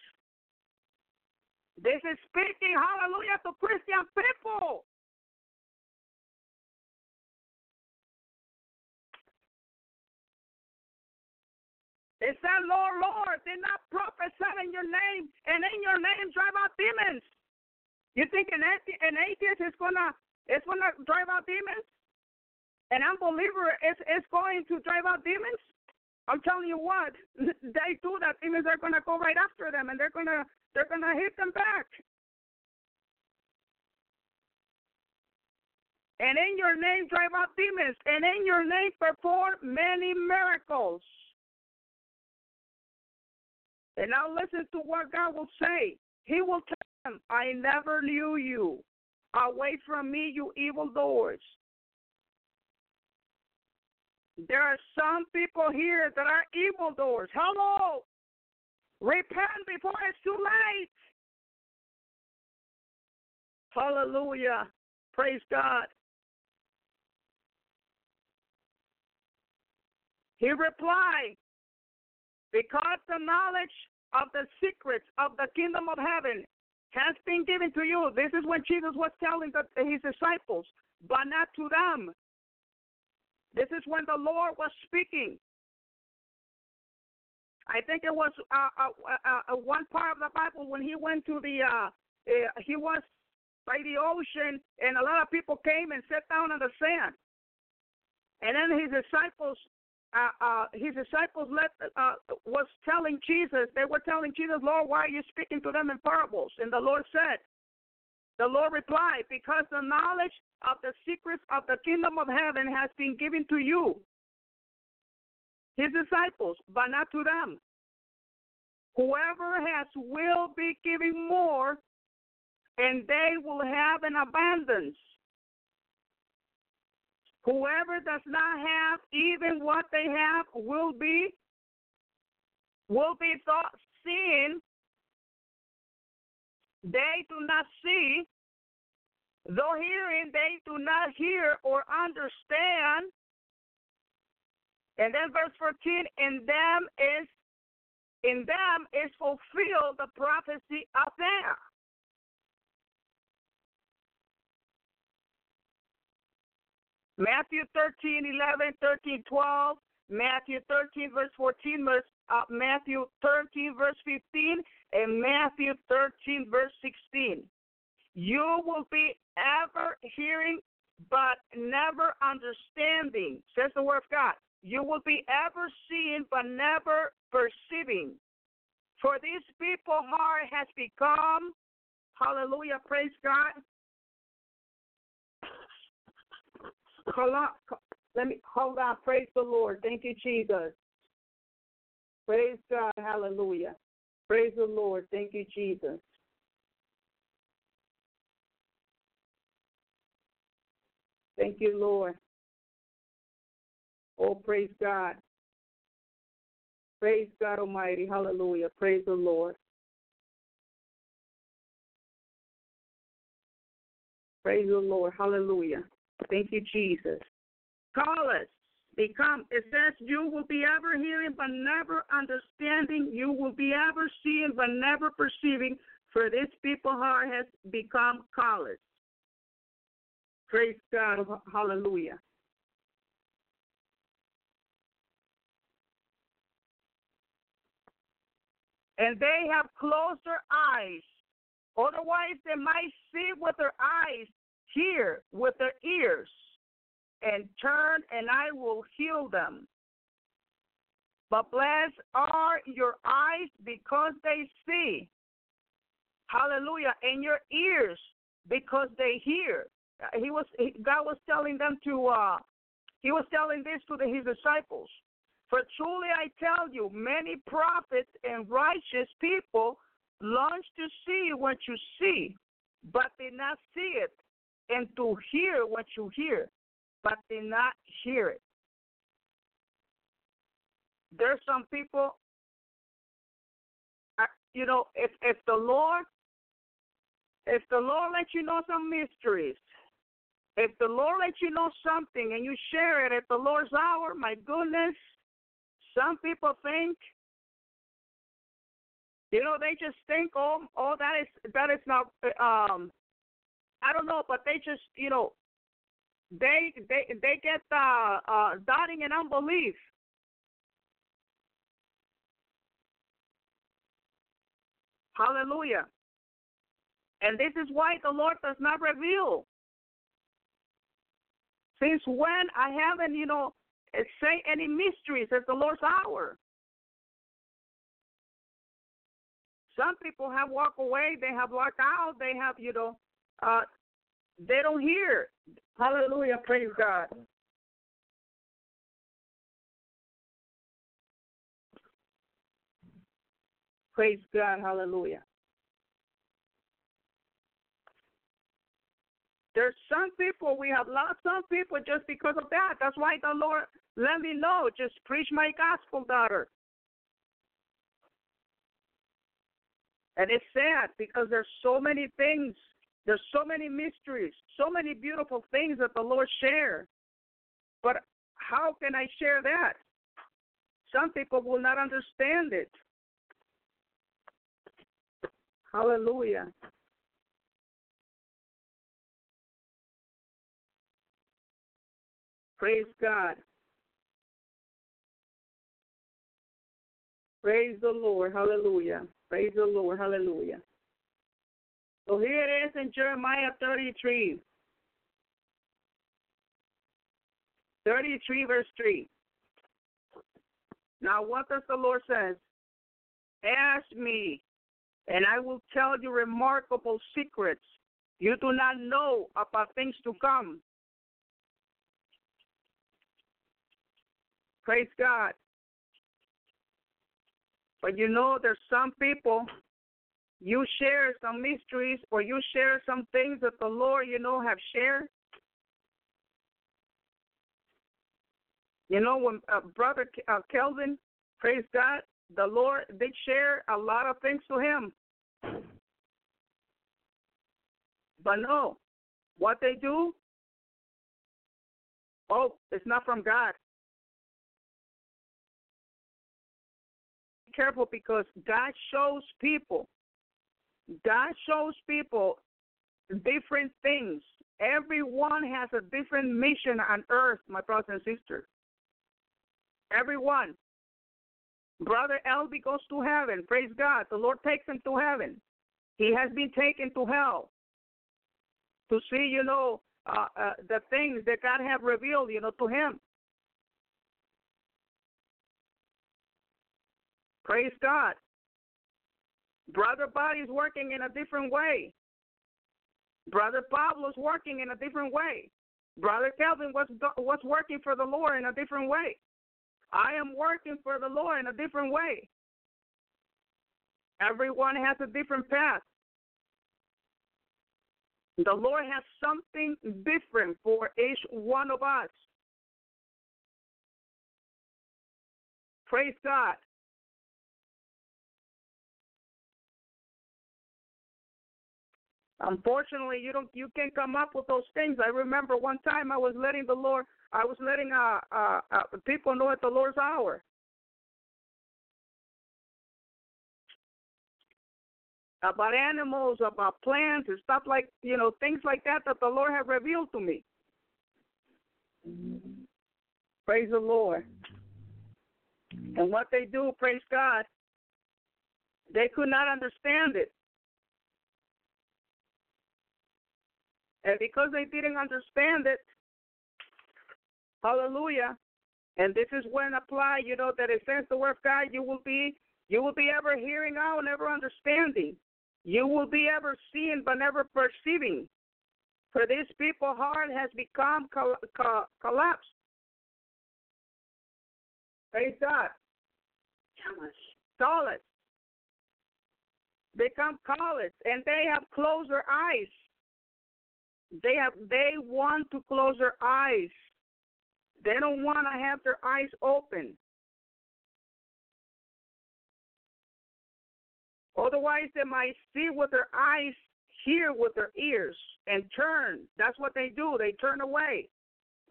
This is speaking, hallelujah, to Christian people. It said, Lord, Lord, did not prophesy in your name, and in your name drive out demons. You think an, an atheist is gonna is gonna drive out demons? An unbeliever is is going to drive out demons? I'm telling you what, they do that. Demons are gonna go right after them, and they're gonna they're gonna hit them back. And in your name drive out demons, and in your name perform many miracles. And now listen to what God will say. He will tell them, I never knew you. Away from me, you evil doers. There are some people here that are evil doers. Hello. Repent before it's too late. Hallelujah. Praise God. He replied, because the knowledge of the secrets of the kingdom of heaven has been given to you. This is when Jesus was telling the, his disciples, but not to them. This is when the Lord was speaking. I think it was uh, uh, uh, uh one part of the Bible when he went to the, uh, uh, he was by the ocean, and a lot of people came and sat down on the sand. And then his disciples uh, uh, his disciples let, uh, was telling Jesus, they were telling Jesus, Lord, why are you speaking to them in parables? And the Lord said, the Lord replied, because the knowledge of the secrets of the kingdom of heaven has been given to you, his disciples, but not to them. Whoever has will be giving more, and they will have an abundance. Whoever does not have even what they have will be will be thought seeing. They do not see, though hearing they do not hear or understand. And then verse 14, in them is in them is fulfilled the prophecy of there. Matthew 13, 11, 13, 12, Matthew 13, verse 14, verse, uh, Matthew 13, verse 15, and Matthew 13, verse 16. You will be ever hearing, but never understanding, says the word of God. You will be ever seeing, but never perceiving. For these people heart has become, hallelujah, praise God. Let me hold on. Praise the Lord. Thank you, Jesus. Praise God. Hallelujah. Praise the Lord. Thank you, Jesus. Thank you, Lord. Oh, praise God. Praise God Almighty. Hallelujah. Praise the Lord. Praise the Lord. Hallelujah. Thank you, Jesus. Call us. Become, it says, you will be ever hearing but never understanding. You will be ever seeing but never perceiving. For this people heart has become callous. Praise God. Hallelujah. And they have closed their eyes. Otherwise, they might see with their eyes hear with their ears and turn, and I will heal them. But blessed are your eyes because they see. Hallelujah. And your ears because they hear. He was God was telling them to uh he was telling this to the, his disciples. For truly I tell you, many prophets and righteous people long to see what you see, but did not see it, and to hear what you hear, but did not hear it. There's some people, you know, if if the Lord, if the Lord lets you know some mysteries, if the Lord lets you know something and you share it at the Lord's hour, my goodness, some people think You know, they just think, oh, oh, that is that is not. Um, I don't know, but they just, you know, they they they get uh, uh, doubting and unbelief. Hallelujah. And this is why the Lord does not reveal. Since when I haven't, you know, say any mysteries at the Lord's hour. Some people have walked away, they have walked out, they have, you know, uh, they don't hear. Hallelujah, praise God. Praise God, hallelujah. There's some people, we have lost some people just because of that. That's why the Lord let me know. Just preach my gospel, daughter. And it's sad because there's so many things, there's so many mysteries, so many beautiful things that the Lord share. But how can I share that? Some people will not understand it. Hallelujah. Praise God. Praise the Lord. Hallelujah. Praise the Lord. Hallelujah. So here it is in Jeremiah 33. 33 verse 3. Now what does the Lord says? Ask me, and I will tell you remarkable secrets you do not know about things to come. Praise God. But you know, there's some people, you share some mysteries or you share some things that the Lord, you know, have shared. You know, when uh, Brother uh, Kelvin, praise God, the Lord did share a lot of things to him. But no, what they do, oh, it's not from God. Careful because God shows people, God shows people different things. Everyone has a different mission on earth, my brothers and sisters. Everyone. Brother Elvi goes to heaven. Praise God. The Lord takes him to heaven. He has been taken to hell to see, you know, uh, uh, the things that God have revealed, you know, to him. Praise God. Brother Body's working in a different way. Brother Pablo's working in a different way. Brother Kelvin was was working for the Lord in a different way. I am working for the Lord in a different way. Everyone has a different path. The Lord has something different for each one of us. Praise God. Unfortunately, you don't you can't come up with those things. I remember one time I was letting the Lord, I was letting uh, uh, uh people know at the Lord's hour. About animals, about plants, and stuff like you know things like that that the Lord had revealed to me. Praise the Lord. And what they do, praise God, they could not understand it. And because they didn't understand it, hallelujah. And this is when apply, you know, that it says the word of God, you will be you will be ever hearing out, never understanding. You will be ever seeing but never perceiving. For these people heart has become co- co- collapsed. Praise God. Solid. Become callous, and they have closed their eyes they have they want to close their eyes. They don't want to have their eyes open. Otherwise, they might see with their eyes, hear with their ears, and turn. That's what they do. They turn away.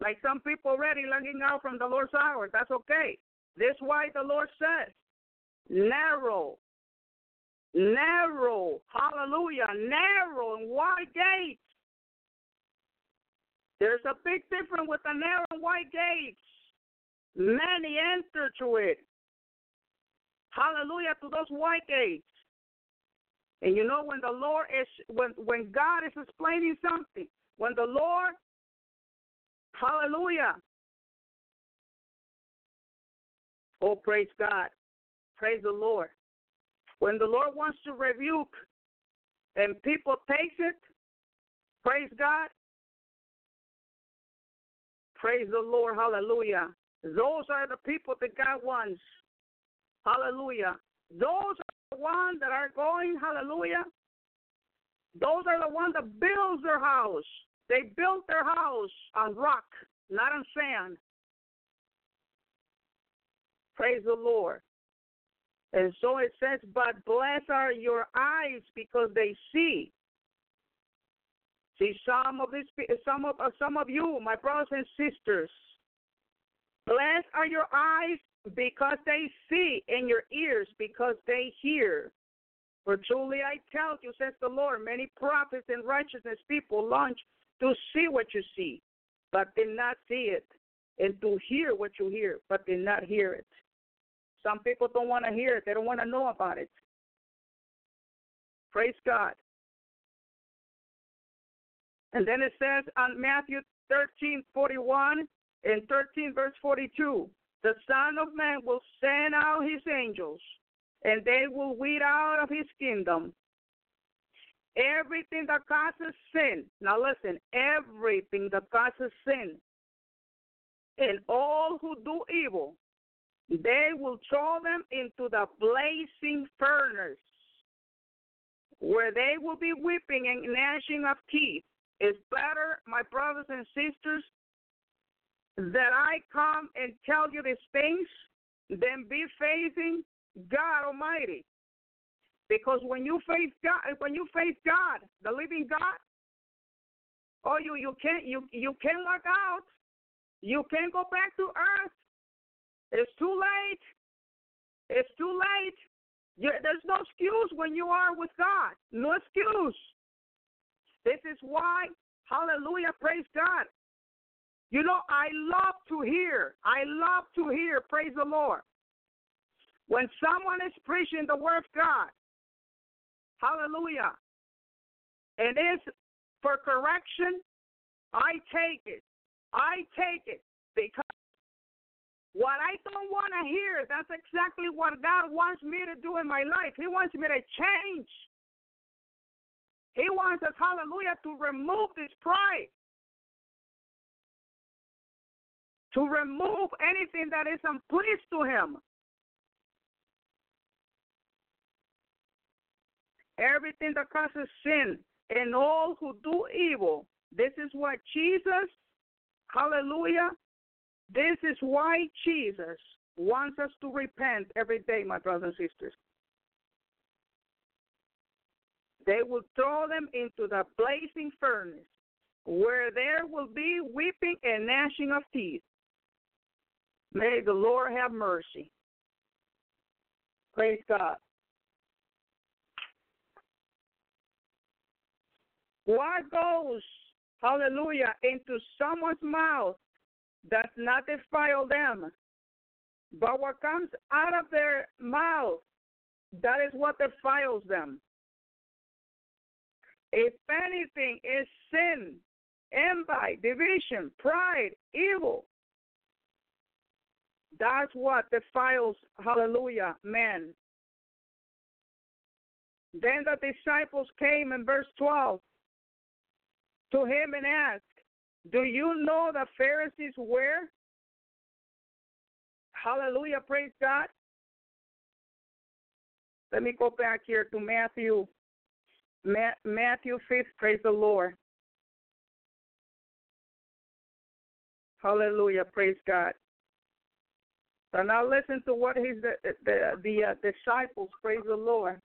Like some people already looking out from the Lord's hour. That's okay. This is why the Lord says, narrow narrow, hallelujah, narrow and wide gates. There's a big difference with the narrow and wide gates. Many enter to it. Hallelujah to those white gates. And you know when the Lord is when when God is explaining something, when the Lord, hallelujah. Oh praise God. Praise the Lord. When the Lord wants to rebuke and people takes it, praise God. Praise the Lord, hallelujah. Those are the people that God wants. Hallelujah. Those are the ones that are going, hallelujah. Those are the ones that build their house. They built their house on rock, not on sand. Praise the Lord. And so it says, but blessed are your eyes because they see. See, some of these, some of uh, some of you, my brothers and sisters, blessed are your eyes because they see, and your ears because they hear. For truly I tell you, says the Lord, many prophets and righteousness people launch to see what you see, but did not see it, and to hear what you hear, but did not hear it. Some people don't want to hear it, they don't want to know about it. Praise God. And then it says on Matthew 13 41 and 13 verse 42 the Son of Man will send out his angels, and they will weed out of his kingdom everything that causes sin. Now listen, everything that causes sin, and all who do evil, they will throw them into the blazing furnace, where they will be weeping and gnashing of teeth. It's better, my brothers and sisters, that I come and tell you these things than be facing God Almighty. Because when you face God, when you face God, the living God, oh, you you can't you you can't walk out. You can't go back to earth. It's too late. It's too late. You, there's no excuse when you are with God. No excuse. This is why, hallelujah, praise God. You know, I love to hear, I love to hear, praise the Lord. When someone is preaching the word of God, hallelujah, and it's for correction, I take it. I take it because what I don't want to hear, that's exactly what God wants me to do in my life. He wants me to change. He wants us, hallelujah, to remove this pride. To remove anything that is unpleased to Him. Everything that causes sin and all who do evil. This is what Jesus, hallelujah, this is why Jesus wants us to repent every day, my brothers and sisters. They will throw them into the blazing furnace, where there will be weeping and gnashing of teeth. May the Lord have mercy. Praise God. What goes, hallelujah, into someone's mouth does not defile them, but what comes out of their mouth, that is what defiles them. If anything is sin, envy, division, pride, evil, that's what defiles, hallelujah, men. Then the disciples came in verse 12 to him and asked, Do you know the Pharisees were? Hallelujah, praise God. Let me go back here to Matthew Matthew 5, praise the Lord. Hallelujah, praise God. So now listen to what his the the, the uh, disciples praise the Lord.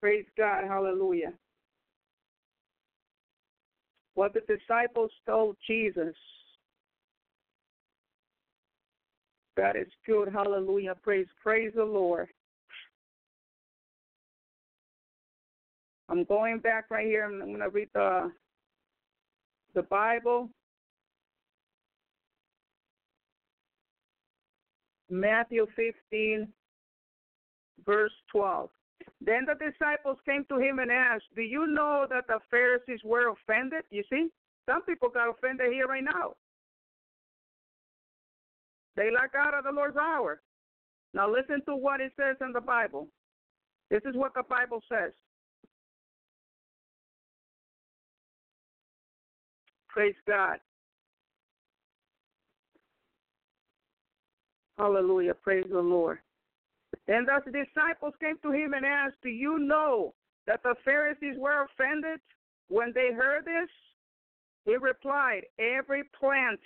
Praise God, hallelujah. What the disciples told Jesus. God is good. Hallelujah. Praise, praise the Lord. I'm going back right here. I'm going to read the the Bible. Matthew 15, verse 12. Then the disciples came to him and asked, Do you know that the Pharisees were offended? You see, some people got offended here right now. They like out of the Lord's hour. Now listen to what it says in the Bible. This is what the Bible says. Praise God. Hallelujah. Praise the Lord. Then the disciples came to him and asked, Do you know that the Pharisees were offended when they heard this? He replied, Every plant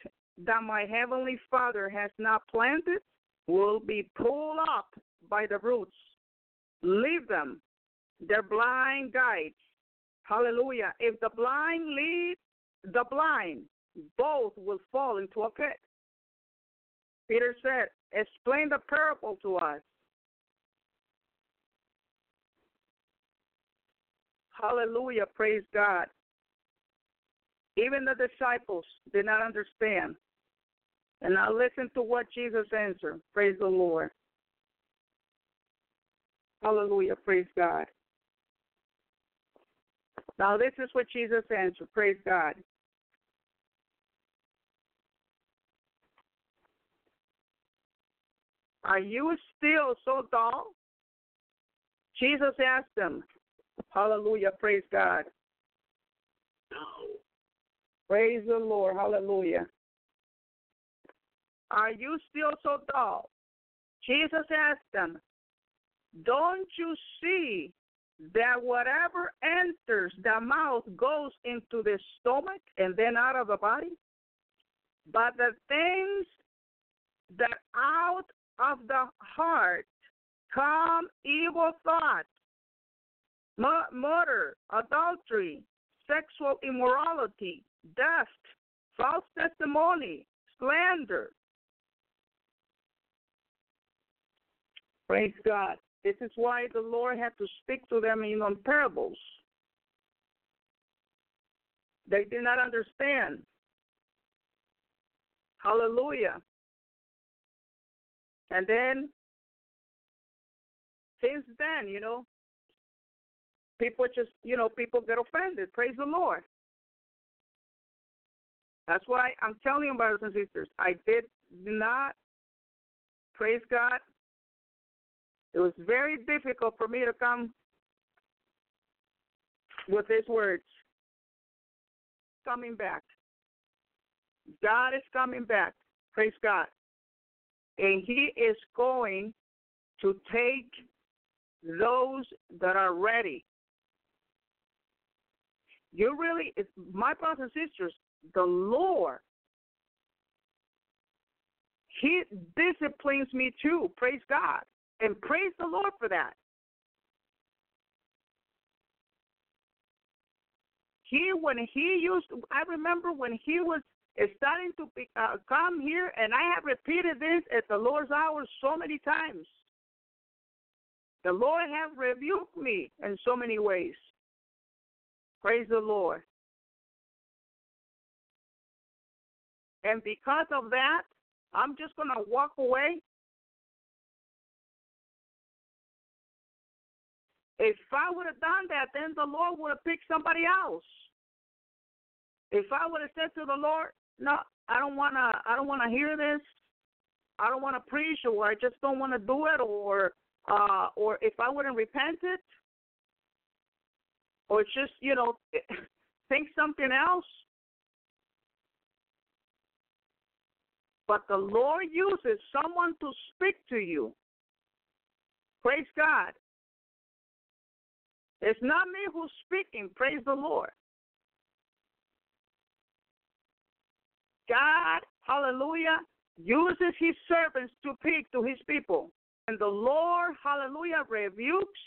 that my heavenly Father has not planted will be pulled up by the roots. Leave them. They're blind guides. Hallelujah. If the blind lead the blind, both will fall into a pit. Peter said, Explain the parable to us. Hallelujah. Praise God. Even the disciples did not understand. And now listen to what Jesus answered. Praise the Lord. Hallelujah. Praise God. Now, this is what Jesus answered. Praise God. Are you still so dull? Jesus asked them. Hallelujah. Praise God. Praise the Lord. Hallelujah. Are you still so dull? Jesus asked them, Don't you see that whatever enters the mouth goes into the stomach and then out of the body? But the things that out of the heart come evil thoughts, murder, adultery, sexual immorality, theft, false testimony, slander, Praise God. This is why the Lord had to speak to them in parables. They did not understand. Hallelujah. And then, since then, you know, people just, you know, people get offended. Praise the Lord. That's why I'm telling you, brothers and sisters, I did not, praise God, it was very difficult for me to come with these words. Coming back. God is coming back. Praise God. And He is going to take those that are ready. You really, my brothers and sisters, the Lord, He disciplines me too. Praise God. And praise the Lord for that. He, when he used, I remember when he was starting to be, uh, come here, and I have repeated this at the Lord's hour so many times. The Lord has rebuked me in so many ways. Praise the Lord. And because of that, I'm just going to walk away If I would have done that, then the Lord would have picked somebody else. If I would have said to the Lord, "No, I don't wanna, I don't wanna hear this. I don't wanna preach, or I just don't wanna do it, or, uh, or if I wouldn't repent it, or just you know think something else. But the Lord uses someone to speak to you. Praise God. It's not me who's speaking. Praise the Lord. God, hallelujah, uses his servants to speak to his people. And the Lord, hallelujah, rebukes.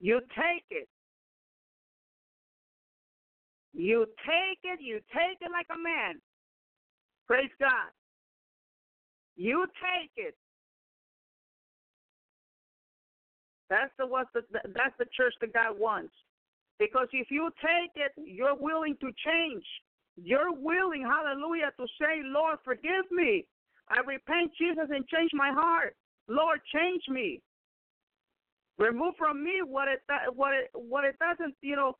You take it. You take it, you take it like a man. Praise God. You take it. That's the what the, that's the church that God wants. Because if you take it, you're willing to change. You're willing, hallelujah, to say, Lord, forgive me. I repent, Jesus, and change my heart. Lord, change me. Remove from me what it what it what it doesn't you know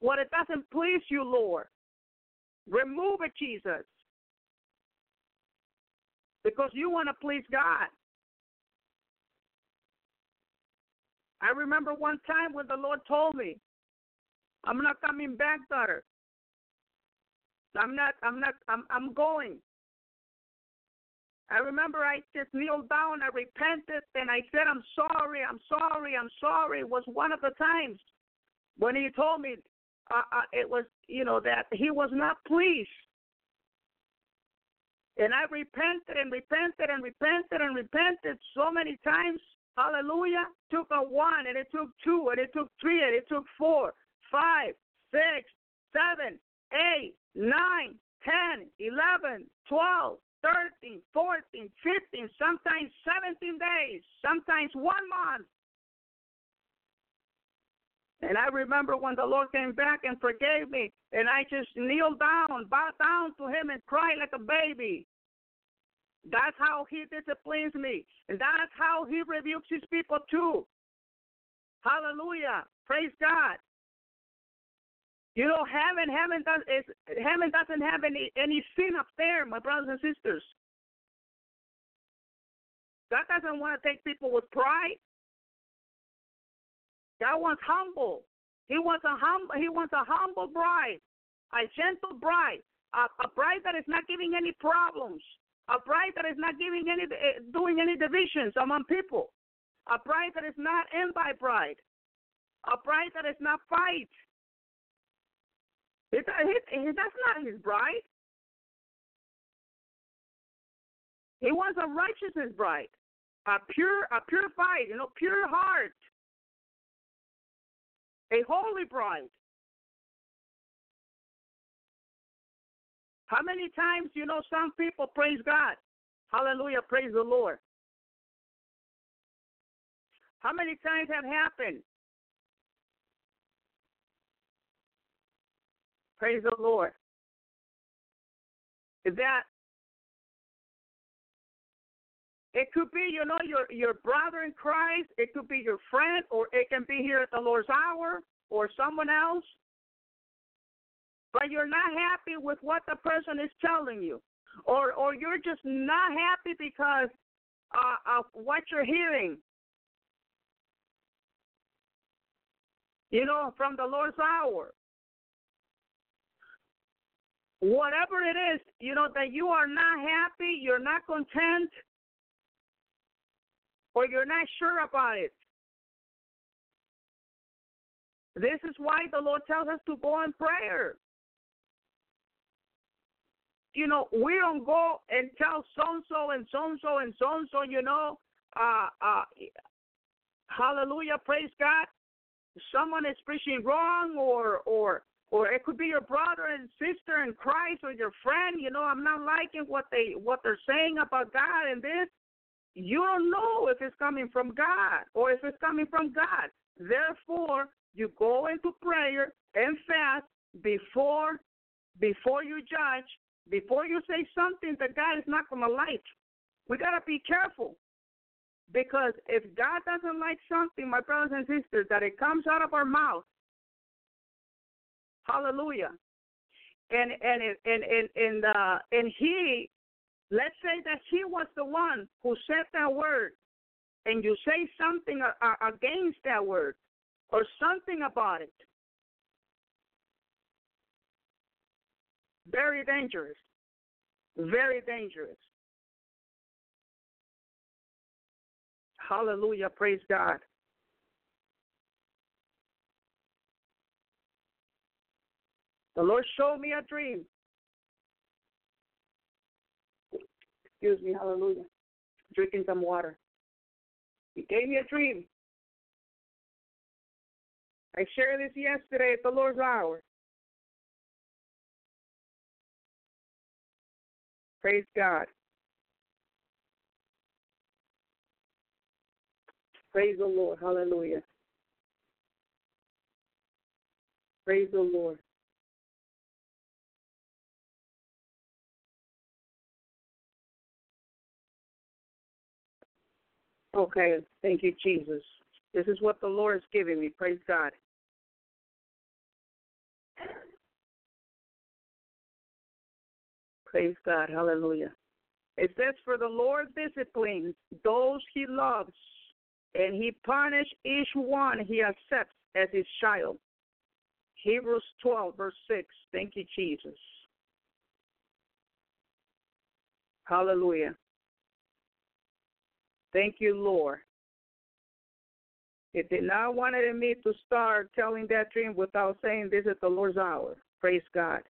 what it doesn't please you, Lord. Remove it, Jesus, because you want to please God. I remember one time when the Lord told me, "I'm not coming back, daughter. I'm not. I'm not. I'm. I'm going." I remember I just kneeled down, I repented, and I said, I'm sorry, I'm sorry, I'm sorry. It was one of the times when he told me uh, uh, it was, you know, that he was not pleased. And I repented and repented and repented and repented so many times. Hallelujah. Took a one, and it took two, and it took three, and it took four, five, six, seven, eight, nine, ten, eleven, twelve, 13, 14, 15, sometimes 17 days, sometimes one month. And I remember when the Lord came back and forgave me, and I just kneeled down, bowed down to Him, and cried like a baby. That's how He disciplines me, and that's how He rebukes His people too. Hallelujah! Praise God. You know, heaven, heaven does is heaven doesn't have any any sin up there, my brothers and sisters. God doesn't want to take people with pride. God wants humble. He wants a humble. He wants a humble bride, a gentle bride, a, a bride that is not giving any problems, a bride that is not giving any eh, doing any divisions among people, a bride that is not in by pride, a bride that is not fight, it, it, that's not his bride. He wants a righteousness bride, a pure, a purified, you know, pure heart, a holy bride. How many times, you know, some people praise God? Hallelujah, praise the Lord. How many times have happened Praise the Lord. That it could be, you know, your your brother in Christ. It could be your friend, or it can be here at the Lord's hour, or someone else. But you're not happy with what the person is telling you, or or you're just not happy because uh, of what you're hearing. You know, from the Lord's hour whatever it is, you know, that you are not happy, you're not content, or you're not sure about it. This is why the Lord tells us to go in prayer. You know, we don't go and tell so and so and so and so and so and so, you know, uh, uh, hallelujah, praise God. Someone is preaching wrong or or or it could be your brother and sister in Christ or your friend. You know, I'm not liking what they what they're saying about God and this. You don't know if it's coming from God or if it's coming from God. Therefore, you go into prayer and fast before before you judge, before you say something that God is not to like. We got to be careful because if God doesn't like something, my brothers and sisters, that it comes out of our mouth, Hallelujah. And and and and and uh, and he, let's say that he was the one who said that word, and you say something against that word, or something about it. Very dangerous. Very dangerous. Hallelujah. Praise God. The Lord showed me a dream. Excuse me, hallelujah. Drinking some water. He gave me a dream. I shared this yesterday at the Lord's hour. Praise God. Praise the Lord. Hallelujah. Praise the Lord. Okay, thank you, Jesus. This is what the Lord is giving me. Praise God. Praise God. Hallelujah. It says, For the Lord disciplines those he loves, and he punishes each one he accepts as his child. Hebrews 12, verse 6. Thank you, Jesus. Hallelujah. Thank you, Lord. It did not want me to start telling that dream without saying this is the Lord's hour. Praise God.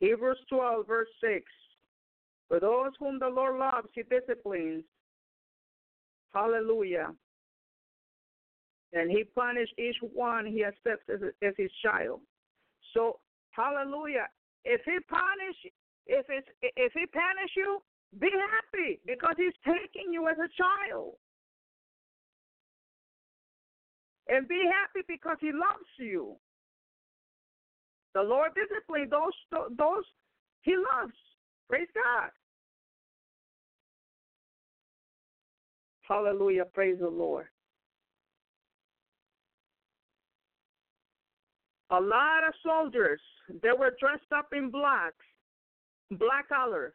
Hebrews 12, verse 6. For those whom the Lord loves, he disciplines. Hallelujah. And he punishes each one he accepts as, as his child. So, hallelujah. If he punish, if it's if he punish you, be happy because he's taking you as a child. And be happy because he loves you. The Lord disciplines those those he loves. Praise God. Hallelujah. Praise the Lord. A lot of soldiers, they were dressed up in black, black color,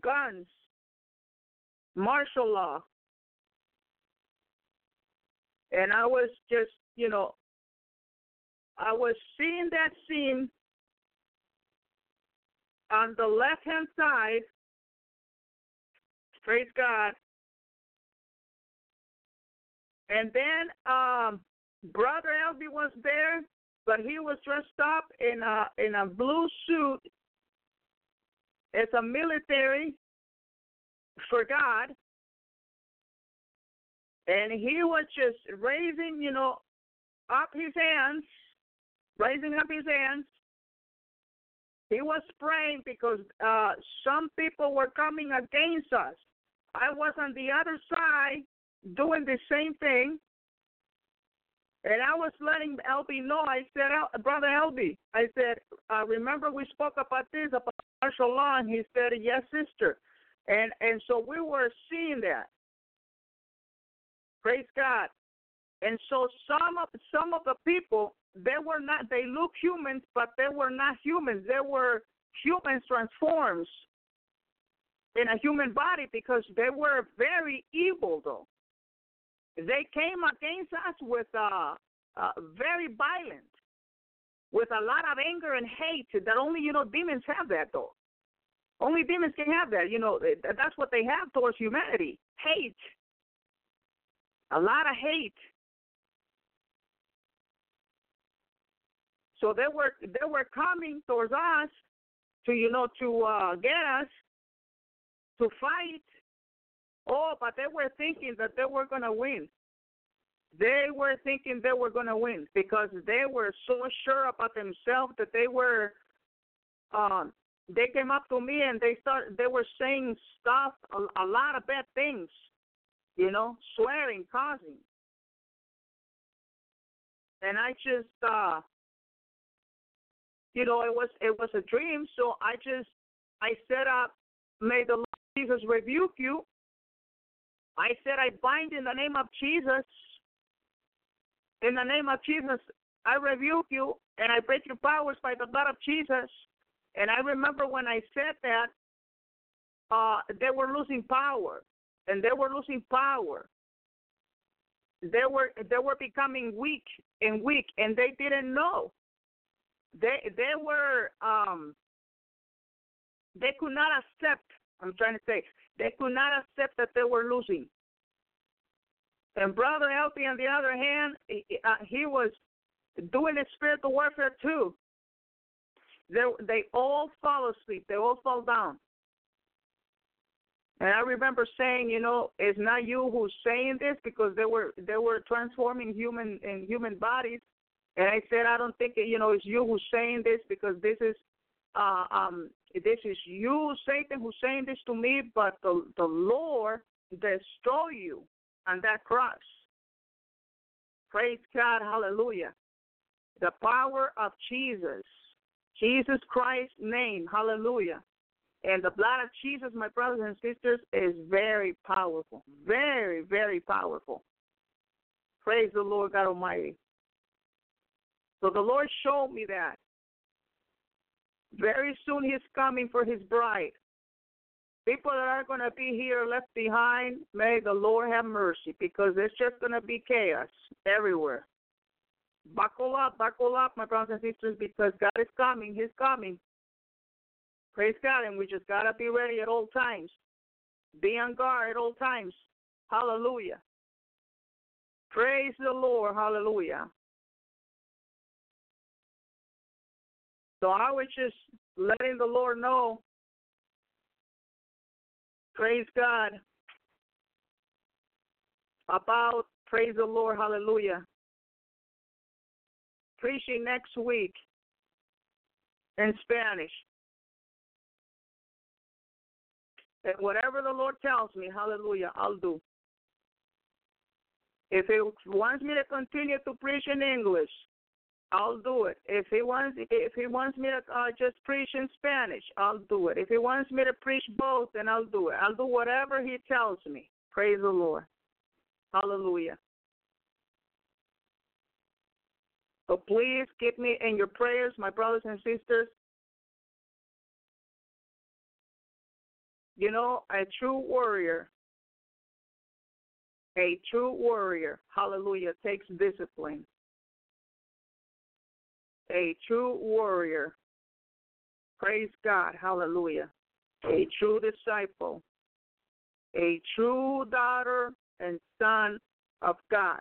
guns, martial law. And I was just, you know, I was seeing that scene on the left hand side. Praise God. And then um, Brother Elvi was there, but he was dressed up in a in a blue suit as a military for God. And he was just raising, you know, up his hands, raising up his hands. He was praying because uh, some people were coming against us. I was on the other side doing the same thing. And I was letting Elvi know. I said, Brother Elvi, I said, uh, remember we spoke about this, about martial law? And he said, yes, sister. And and so we were seeing that. Praise God. And so some of some of the people they were not they look humans, but they were not humans. They were humans transformed in a human body because they were very evil though. They came against us with uh, uh very violent, with a lot of anger and hate that only you know demons have that though. Only demons can have that. You know, that's what they have towards humanity hate. A lot of hate. So they were they were coming towards us to you know to uh, get us to fight. Oh, but they were thinking that they were gonna win. They were thinking they were gonna win because they were so sure about themselves that they were um, they came up to me and they start they were saying stuff a, a lot of bad things you know swearing causing and i just uh you know it was it was a dream. So i just i set up may the lord jesus rebuke you i said i bind in the name of jesus in the name of jesus i rebuke you and i break your powers by the blood of jesus and I remember when I said that, uh, they were losing power, and they were losing power. They were they were becoming weak and weak, and they didn't know. They they were um, they could not accept. I'm trying to say they could not accept that they were losing. And brother Elvi, on the other hand, he, uh, he was doing the spiritual warfare too. They they all fall asleep. They all fall down. And I remember saying, you know, it's not you who's saying this because they were they were transforming human in human bodies. And I said, I don't think you know it's you who's saying this because this is uh, um this is you, Satan, who's saying this to me, but the the Lord destroy you on that cross. Praise God. Hallelujah. The power of Jesus. Jesus Christ's name. Hallelujah. And the blood of Jesus, my brothers and sisters, is very powerful. Very, very powerful. Praise the Lord God Almighty. So the Lord showed me that. Very soon He's coming for His bride. People that are going to be here left behind, may the Lord have mercy because there's just going to be chaos everywhere. Buckle up, buckle up, my brothers and sisters, because God is coming. He's coming. Praise God, and we just got to be ready at all times. Be on guard at all times. Hallelujah. Praise the Lord. Hallelujah. So I was just letting the Lord know Praise God. About, praise the Lord, hallelujah. Preaching next week in Spanish. And whatever the Lord tells me, hallelujah, I'll do. If He wants me to continue to preach in English, I'll do it. If he wants, if he wants me to uh, just preach in Spanish, I'll do it. If he wants me to preach both, then I'll do it. I'll do whatever he tells me. Praise the Lord. Hallelujah. So please keep me in your prayers, my brothers and sisters. You know, a true warrior, a true warrior, hallelujah, takes discipline a true warrior. Praise God. Hallelujah. A true disciple. A true daughter and son of God.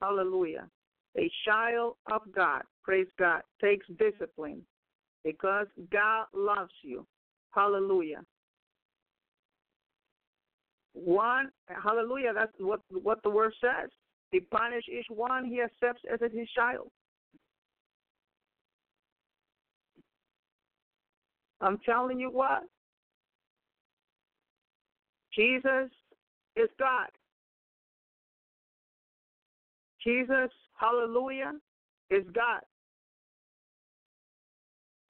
Hallelujah. A child of God. Praise God. Takes discipline because God loves you. Hallelujah. One, hallelujah, that's what what the word says. He punish each one he accepts as his child. I'm telling you what. Jesus is God. Jesus, hallelujah, is God.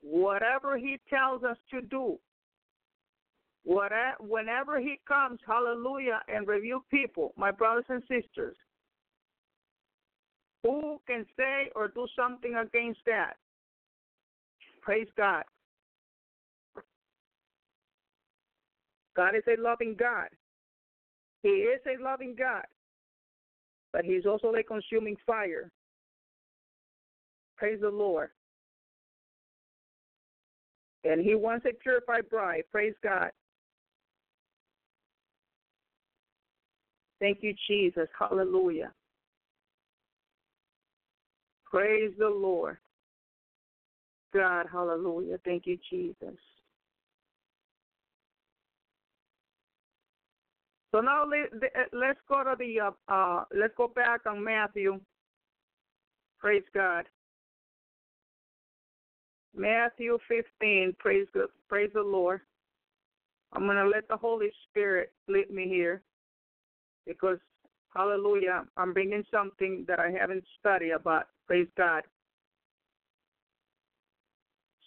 Whatever he tells us to do, whatever, whenever he comes, hallelujah, and review people, my brothers and sisters, who can say or do something against that? Praise God. God is a loving God. He is a loving God, but He's also a consuming fire. Praise the Lord. And He wants a purified bride. Praise God. Thank you, Jesus. Hallelujah. Praise the Lord. God, hallelujah. Thank you, Jesus. So now let's go to the uh, uh, let's go back on Matthew. Praise God. Matthew 15. Praise God. Praise the Lord. I'm gonna let the Holy Spirit lead me here, because Hallelujah, I'm bringing something that I haven't studied about. Praise God.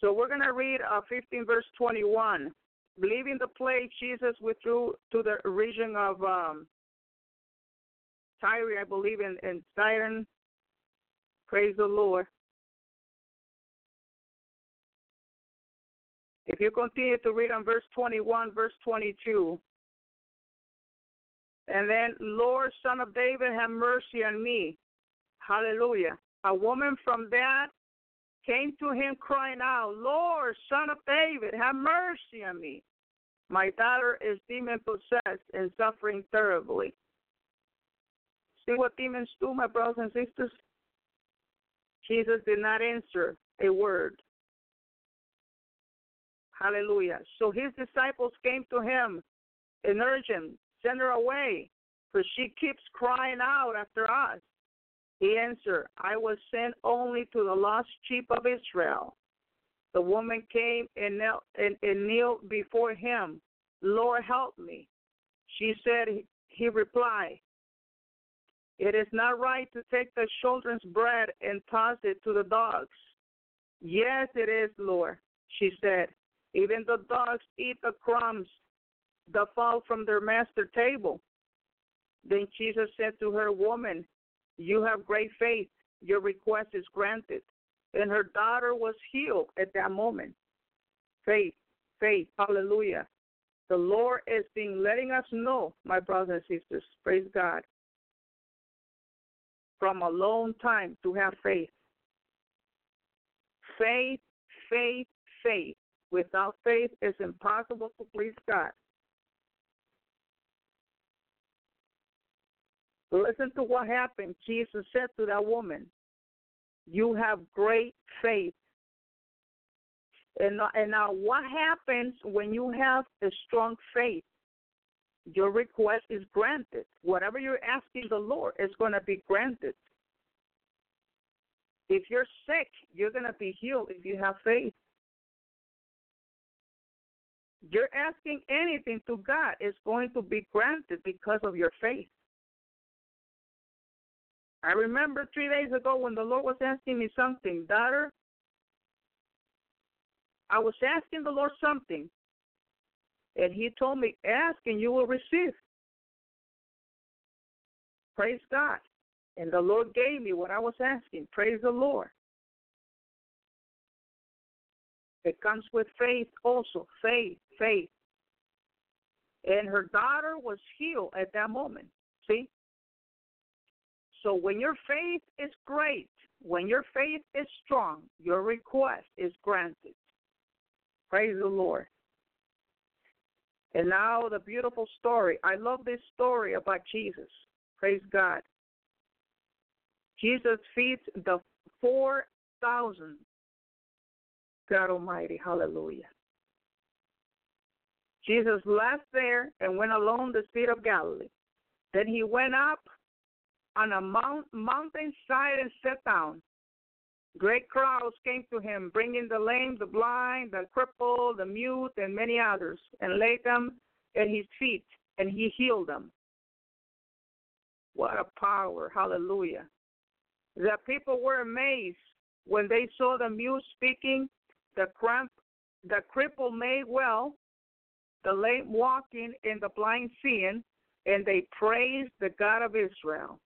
So we're gonna read uh, 15 verse 21 leaving the place, Jesus withdrew to the region of um, Tyre, I believe, in, in Sidon. Praise the Lord. If you continue to read on verse 21, verse 22, and then, Lord, Son of David, have mercy on me. Hallelujah. A woman from that came to him crying out, Lord, son of David, have mercy on me. My daughter is demon possessed and suffering terribly. See what demons do, my brothers and sisters? Jesus did not answer a word. Hallelujah. So his disciples came to him and urged him, send her away, for she keeps crying out after us. He answered, I was sent only to the lost sheep of Israel. The woman came and knelt and, and kneeled before him. Lord, help me. She said, he replied, It is not right to take the children's bread and toss it to the dogs. Yes, it is, Lord, she said. Even the dogs eat the crumbs that fall from their master table. Then Jesus said to her, Woman, you have great faith. Your request is granted. And her daughter was healed at that moment. Faith, faith, hallelujah. The Lord is being letting us know, my brothers and sisters, praise God, from a long time to have faith. Faith, faith, faith. Without faith, it's impossible to please God. Listen to what happened. Jesus said to that woman, You have great faith. And, uh, and now, what happens when you have a strong faith? Your request is granted. Whatever you're asking the Lord is going to be granted. If you're sick, you're going to be healed if you have faith. You're asking anything to God, it's going to be granted because of your faith. I remember three days ago when the Lord was asking me something, daughter. I was asking the Lord something, and He told me, Ask and you will receive. Praise God. And the Lord gave me what I was asking. Praise the Lord. It comes with faith also. Faith, faith. And her daughter was healed at that moment. See? So when your faith is great, when your faith is strong, your request is granted. Praise the Lord. And now the beautiful story. I love this story about Jesus. Praise God. Jesus feeds the 4,000. God Almighty. Hallelujah. Jesus left there and went along the Sea of Galilee. Then he went up on a mount, mountainside and sat down. Great crowds came to him, bringing the lame, the blind, the crippled, the mute, and many others, and laid them at his feet, and he healed them. What a power! Hallelujah. The people were amazed when they saw the mute speaking, the cramp, the cripple made well, the lame walking, and the blind seeing, and they praised the God of Israel.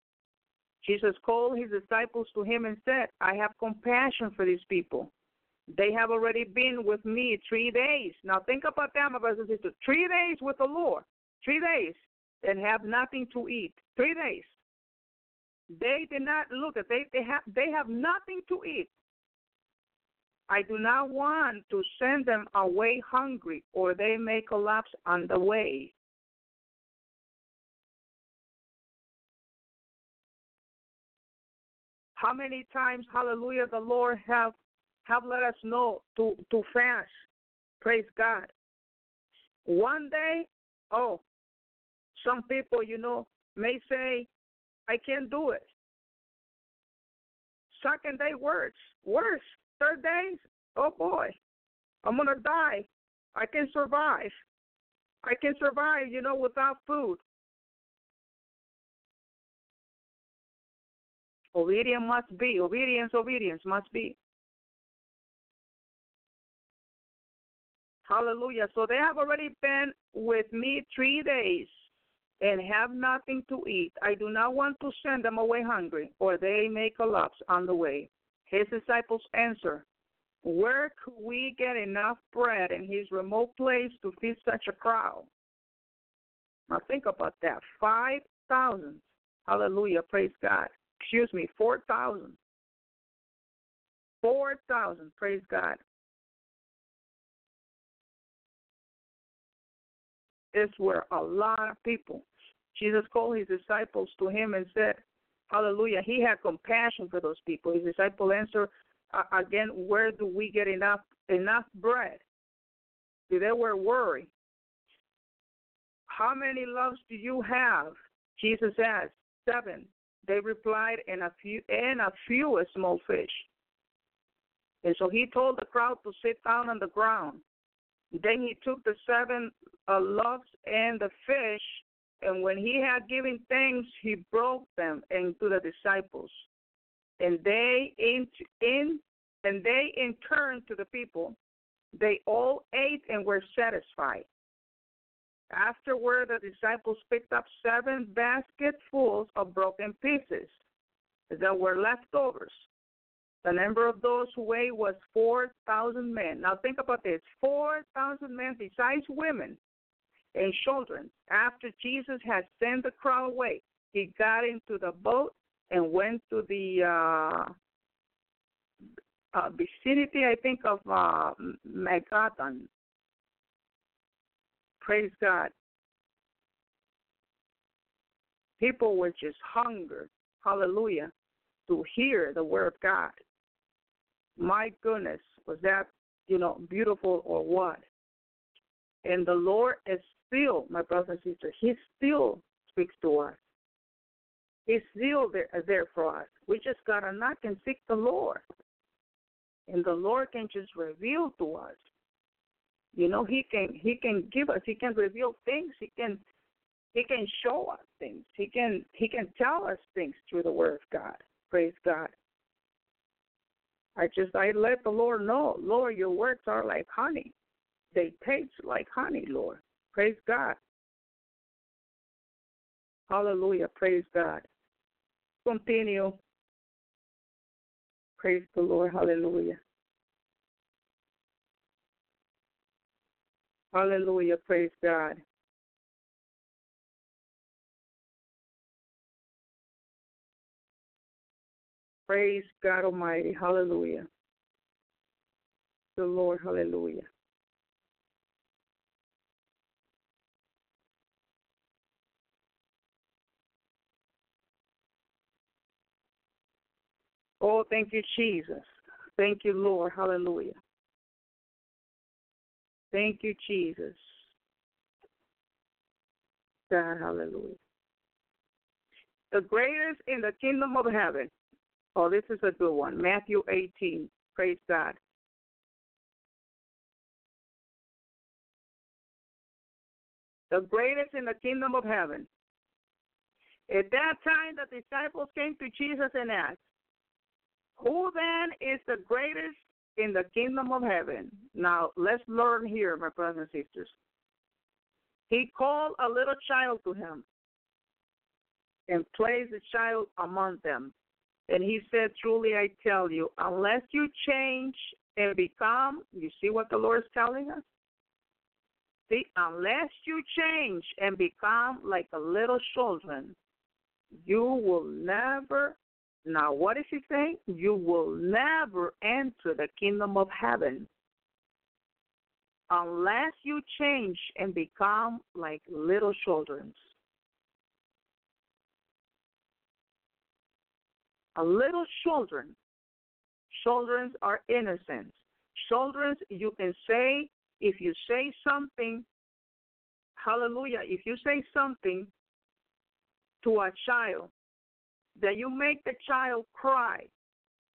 Jesus called his disciples to him and said, I have compassion for these people. They have already been with me three days. Now think about that, my brothers and sisters. Three days with the Lord. Three days and have nothing to eat. Three days. They did not look at they they have they have nothing to eat. I do not want to send them away hungry or they may collapse on the way. How many times, hallelujah, the Lord have have let us know to, to fast. Praise God. One day, oh, some people, you know, may say, I can't do it. Second day worse. Worse. Third day, oh boy, I'm gonna die. I can survive. I can survive, you know, without food. Obedience must be. Obedience, obedience must be. Hallelujah. So they have already been with me three days and have nothing to eat. I do not want to send them away hungry, or they may collapse on the way. His disciples answer, Where could we get enough bread in his remote place to feed such a crowd? Now think about that. 5,000. Hallelujah. Praise God excuse me, 4,000. 4,000, praise God. This were a lot of people. Jesus called his disciples to him and said, Hallelujah. He had compassion for those people. His disciple answered again, where do we get enough enough bread? See, they were worried. How many loaves do you have? Jesus asked. Seven. They replied, and a few and a few small fish. And so he told the crowd to sit down on the ground. Then he took the seven uh, loaves and the fish And when he had given thanks, he broke them into the disciples. And they in, in and they in turn to the people, they all ate and were satisfied. Afterward, the disciples picked up seven basketfuls of broken pieces that were leftovers. The number of those who ate was 4,000 men. Now think about this 4,000 men, besides women and children. After Jesus had sent the crowd away, he got into the boat and went to the uh, uh, vicinity, I think, of uh, Magadan. Praise God. People were just hunger, hallelujah, to hear the word of God. My goodness, was that, you know, beautiful or what? And the Lord is still, my brothers and sisters, He still speaks to us. He's still there, uh, there for us. We just got to knock and seek the Lord. And the Lord can just reveal to us. You know, He can He can give us, He can reveal things, He can He can show us things. He can He can tell us things through the Word of God. Praise God. I just I let the Lord know, Lord, your words are like honey. They taste like honey, Lord. Praise God. Hallelujah. Praise God. Continue. Praise the Lord. Hallelujah. Hallelujah. Praise God. Praise God Almighty. Hallelujah. The Lord. Hallelujah. Oh, thank you, Jesus. Thank you, Lord. Hallelujah. Thank you, Jesus. God, hallelujah. The greatest in the kingdom of heaven. Oh, this is a good one. Matthew 18. Praise God. The greatest in the kingdom of heaven. At that time, the disciples came to Jesus and asked, Who then is the greatest in the kingdom of heaven? Now, let's learn here, my brothers and sisters. He called a little child to him and placed the child among them. And he said, Truly I tell you, unless you change and become, you see what the Lord is telling us? See, unless you change and become like a little children, you will never, now what is he saying? You will never enter the kingdom of heaven unless you change and become like little children. A little children. Children are innocent. Children, you can say, if you say something, hallelujah, if you say something to a child, that you make the child cry,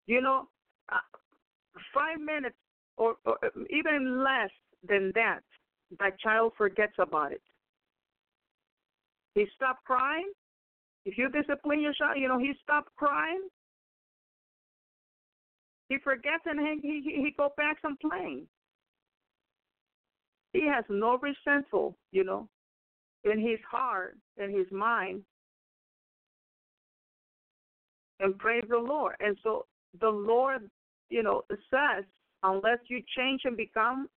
you know, uh, five minutes or, or even less than that, that child forgets about it. He stopped crying. If you discipline your child, you know, he stopped crying. He forgets and he he, he go back and playing. He has no resentful, you know, in his heart, in his mind. And praise the Lord. And so the Lord, you know, says, unless you change and become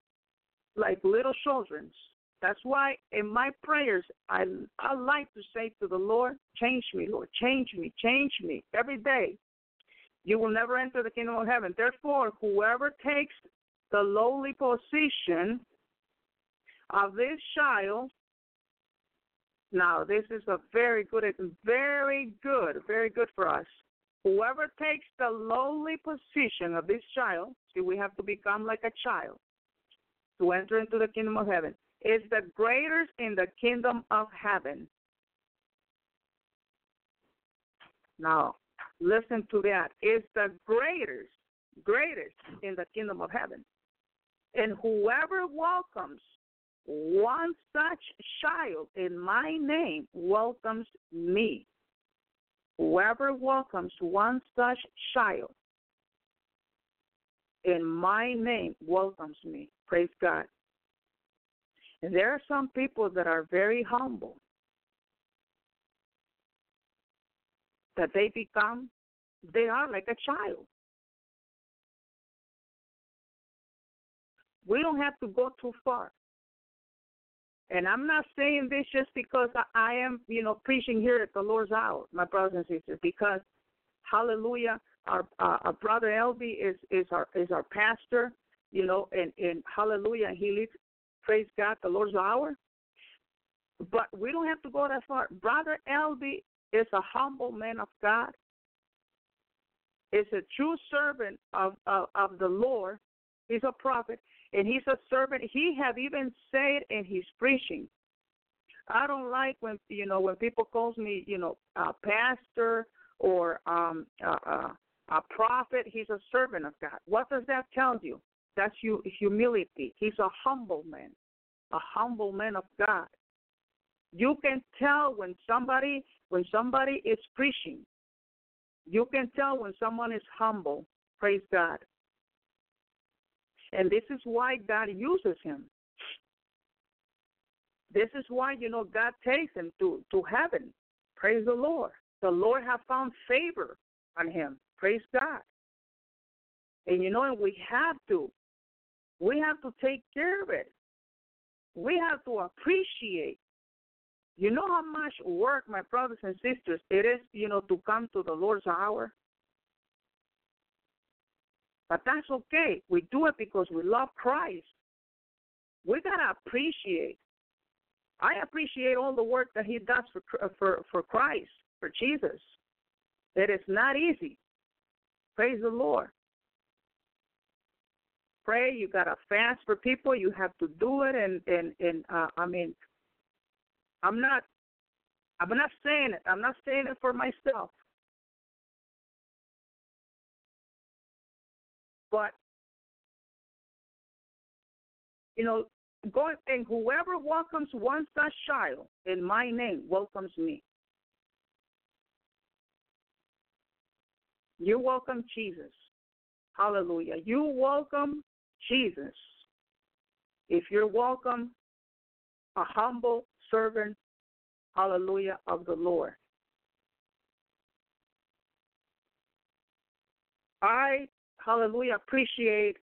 like little children. That's why in my prayers I I like to say to the Lord, change me, Lord, change me, change me every day. You will never enter the kingdom of heaven. Therefore, whoever takes the lowly position of this child, now this is a very good, very good, very good for us. Whoever takes the lowly position of this child, see, we have to become like a child to enter into the kingdom of heaven, is the greatest in the kingdom of heaven. Now, listen to that. Is the greatest, greatest in the kingdom of heaven. And whoever welcomes one such child in my name welcomes me. Whoever welcomes one such child in my name welcomes me. Praise God. And there are some people that are very humble, that they become, they are like a child. We don't have to go too far. And I'm not saying this just because I am, you know, preaching here at the Lord's hour, my brothers and sisters, because hallelujah, our uh, our brother Elvi is is our is our pastor, you know, and and hallelujah, he leads praise God the Lord's hour. But we don't have to go that far. Brother Elvi is a humble man of God. Is a true servant of, of of the Lord. He's a prophet, and he's a servant. He have even said in his preaching, I don't like when you know when people calls me you know a pastor or um uh, uh, a prophet. He's a servant of God. What does that tell you? That's you humility. He's a humble man, a humble man of God. You can tell when somebody when somebody is preaching. You can tell when someone is humble. Praise God. And this is why God uses him. This is why, you know, God takes him to, to heaven. Praise the Lord. The Lord have found favor on him. Praise God. And you know, and we have to. We have to take care of it. We have to appreciate. You know how much work, my brothers and sisters, it is, you know, to come to the Lord's hour? But that's okay. We do it because we love Christ. We gotta appreciate. I appreciate all the work that He does for for for Christ, for Jesus. It is not easy. Praise the Lord. Pray. You gotta fast for people. You have to do it, and and and uh, I mean, I'm not. I'm not saying it. I'm not saying it for myself. But you know, going and whoever welcomes one such child in my name welcomes me. You welcome Jesus. Hallelujah. You welcome Jesus. If you're welcome, a humble servant, hallelujah, of the Lord. I hallelujah, appreciate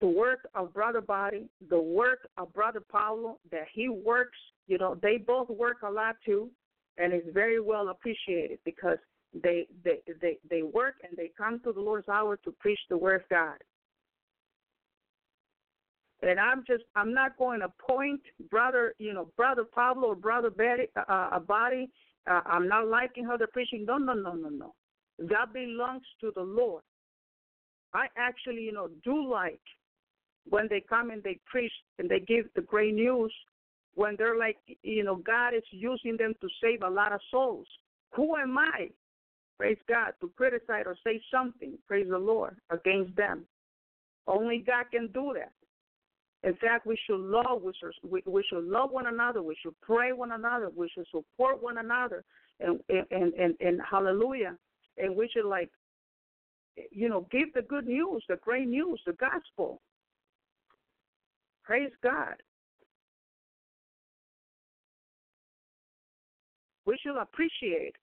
the work of Brother Body, the work of Brother Paulo, that he works, you know, they both work a lot too, and it's very well appreciated because they they they, they work and they come to the Lord's hour to preach the word of God. And I'm just I'm not going to point brother, you know, brother Pablo or brother Betty, uh, a body. Uh, I'm not liking how they're preaching. No, no, no, no, no. That belongs to the Lord. I actually, you know, do like when they come and they preach and they give the great news when they're like, you know, God is using them to save a lot of souls. Who am I, praise God, to criticize or say something, praise the Lord, against them? Only God can do that. In fact, we should love, we should, we, we should love one another. We should pray one another. We should support one another, and and and, and hallelujah. And we should like you know, give the good news, the great news, the gospel. Praise God. We should appreciate.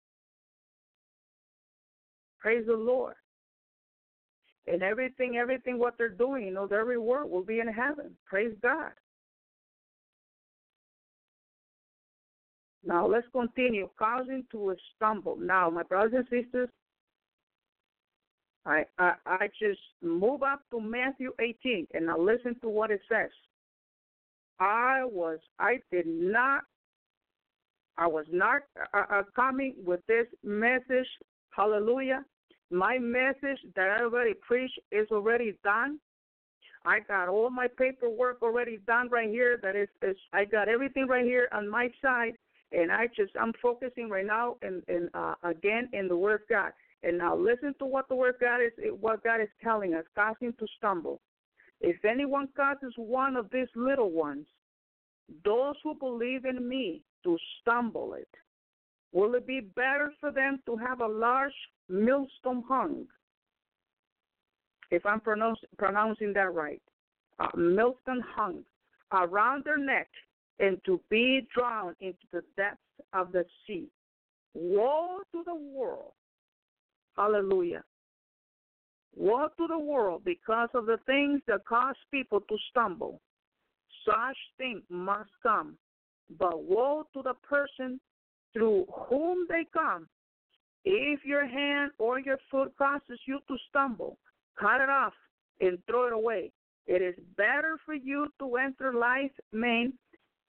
Praise the Lord. And everything, everything what they're doing, you know, their reward will be in heaven. Praise God. Now let's continue. Causing to stumble. Now, my brothers and sisters, I, I I just move up to Matthew 18 and I listen to what it says. I was I did not I was not uh, uh, coming with this message. Hallelujah. My message that I already preached is already done. I got all my paperwork already done right here. That is, is I got everything right here on my side, and I just I'm focusing right now and and uh, again in the Word of God. And now listen to what the word God is what God is telling us, causing to stumble. If anyone causes one of these little ones those who believe in me to stumble it? Will it be better for them to have a large millstone hung? If I'm pronounce, pronouncing that right, a millstone hung around their neck and to be drowned into the depths of the sea. Woe to the world. Hallelujah. Woe to the world because of the things that cause people to stumble. Such things must come. But woe to the person through whom they come. If your hand or your foot causes you to stumble, cut it off and throw it away. It is better for you to enter life maimed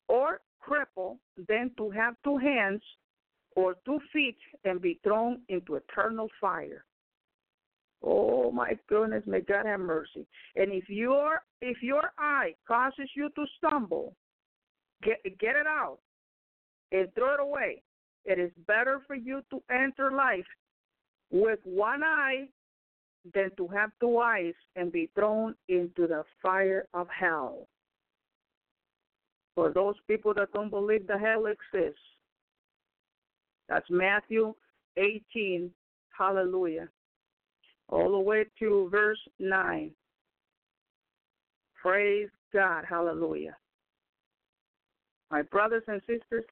or crippled than to have two hands or two feet and be thrown into eternal fire. Oh my goodness, may God have mercy. And if your if your eye causes you to stumble, get get it out and throw it away. It is better for you to enter life with one eye than to have two eyes and be thrown into the fire of hell. For those people that don't believe the hell exists. That's Matthew 18. Hallelujah. All the way to verse 9. Praise God. Hallelujah. My brothers and sisters,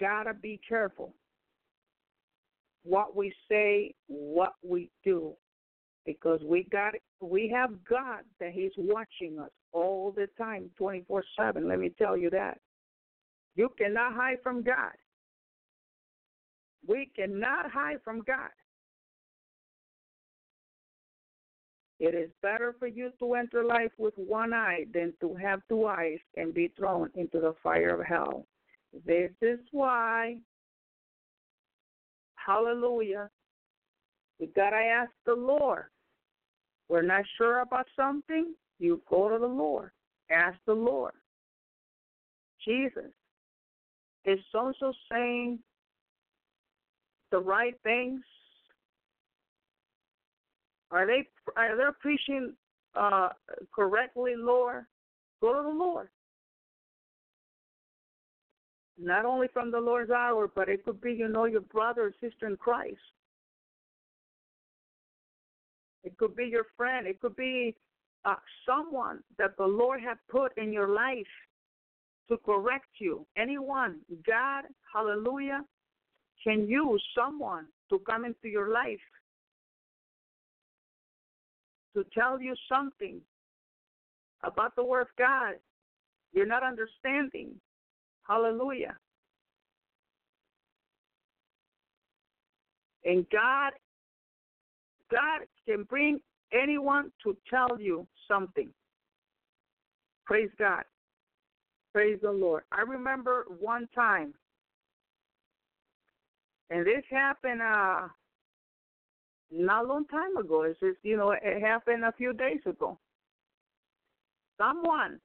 gotta be careful what we say, what we do, because we got we have God that He's watching us all the time, twenty four seven. Let me tell you that. You cannot hide from God. We cannot hide from God. It is better for you to enter life with one eye than to have two eyes and be thrown into the fire of hell. This is why, hallelujah, we got to ask the Lord. We're not sure about something, you go to the Lord. Ask the Lord. Jesus is also saying the right things? Are they are they preaching uh, correctly, Lord? Go to the Lord. Not only from the Lord's hour, but it could be, you know, your brother or sister in Christ. It could be your friend. It could be uh, someone that the Lord has put in your life to correct you. Anyone, God, hallelujah, can use someone to come into your life to tell you something about the Word of God. You're not understanding. Hallelujah. And God God can bring anyone to tell you something. Praise God. Praise the Lord. I remember one time, and this happened uh, not a long time ago. It's just, you know, it happened a few days ago. Someone,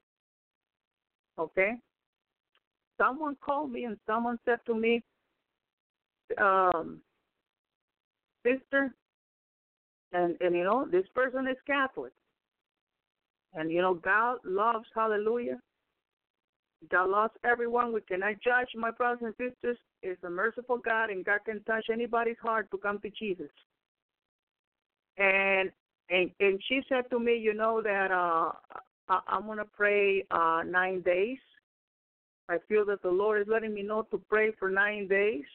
okay, someone called me and someone said to me, um, sister, and and you know this person is Catholic, and you know God loves Hallelujah. God loves everyone. We cannot judge my brothers and sisters. It's a merciful God, and God can touch anybody's heart to come to Jesus. And and and she said to me, you know that uh I, I'm gonna pray uh nine days. I feel that the Lord is letting me know to pray for nine days.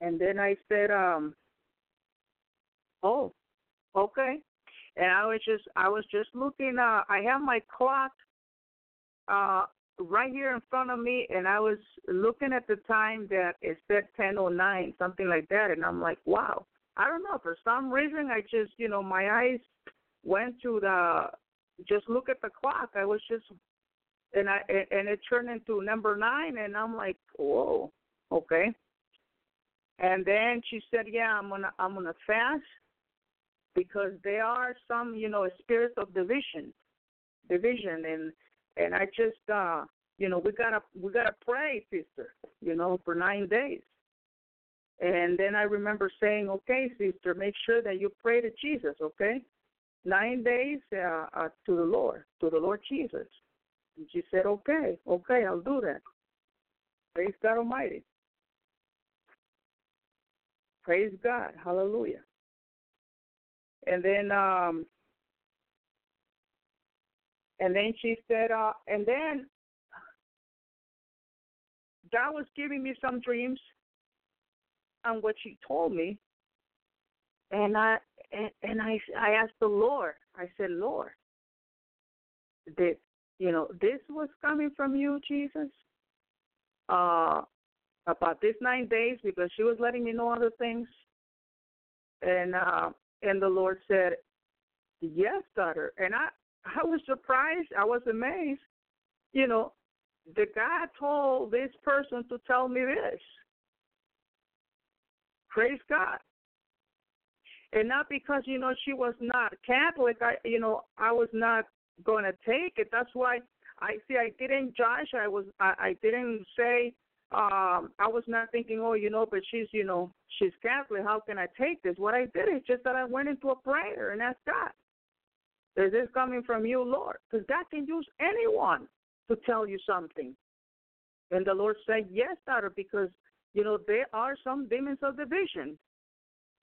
And then I said, um, oh, okay. And I was just I was just looking uh I have my clock uh right here in front of me and I was looking at the time that it said ten oh nine, something like that, and I'm like, Wow. I don't know, for some reason I just you know, my eyes went to the just look at the clock. I was just and I and it turned into number nine and I'm like, Whoa, okay. And then she said, Yeah, I'm gonna I'm gonna fast because there are some, you know, spirits of division, division, and and I just, uh, you know, we gotta we gotta pray, sister, you know, for nine days. And then I remember saying, okay, sister, make sure that you pray to Jesus, okay? nine days uh, uh, to the Lord, to the Lord Jesus. And she said, okay, okay, I'll do that. Praise God Almighty. Praise God. Hallelujah. And then um and then she said uh and then God was giving me some dreams on what she told me and I and, and I I asked the Lord. I said, Lord, did you know this was coming from you, Jesus? Uh, about this nine days because she was letting me know other things, and uh, and the Lord said, yes, daughter. And I I was surprised. I was amazed. You know, the God told this person to tell me this. Praise God and not because you know she was not Catholic. I you know I was not to take it. That's why I see I didn't judge. I was I, I didn't say um I was not thinking oh you know but she's you know she's Catholic. How can I take this? What I did is just that I went into a prayer and asked God. Is this coming from you, Lord? Because God can use anyone to tell you something. And the Lord said, Yes, daughter, because you know there are some demons of division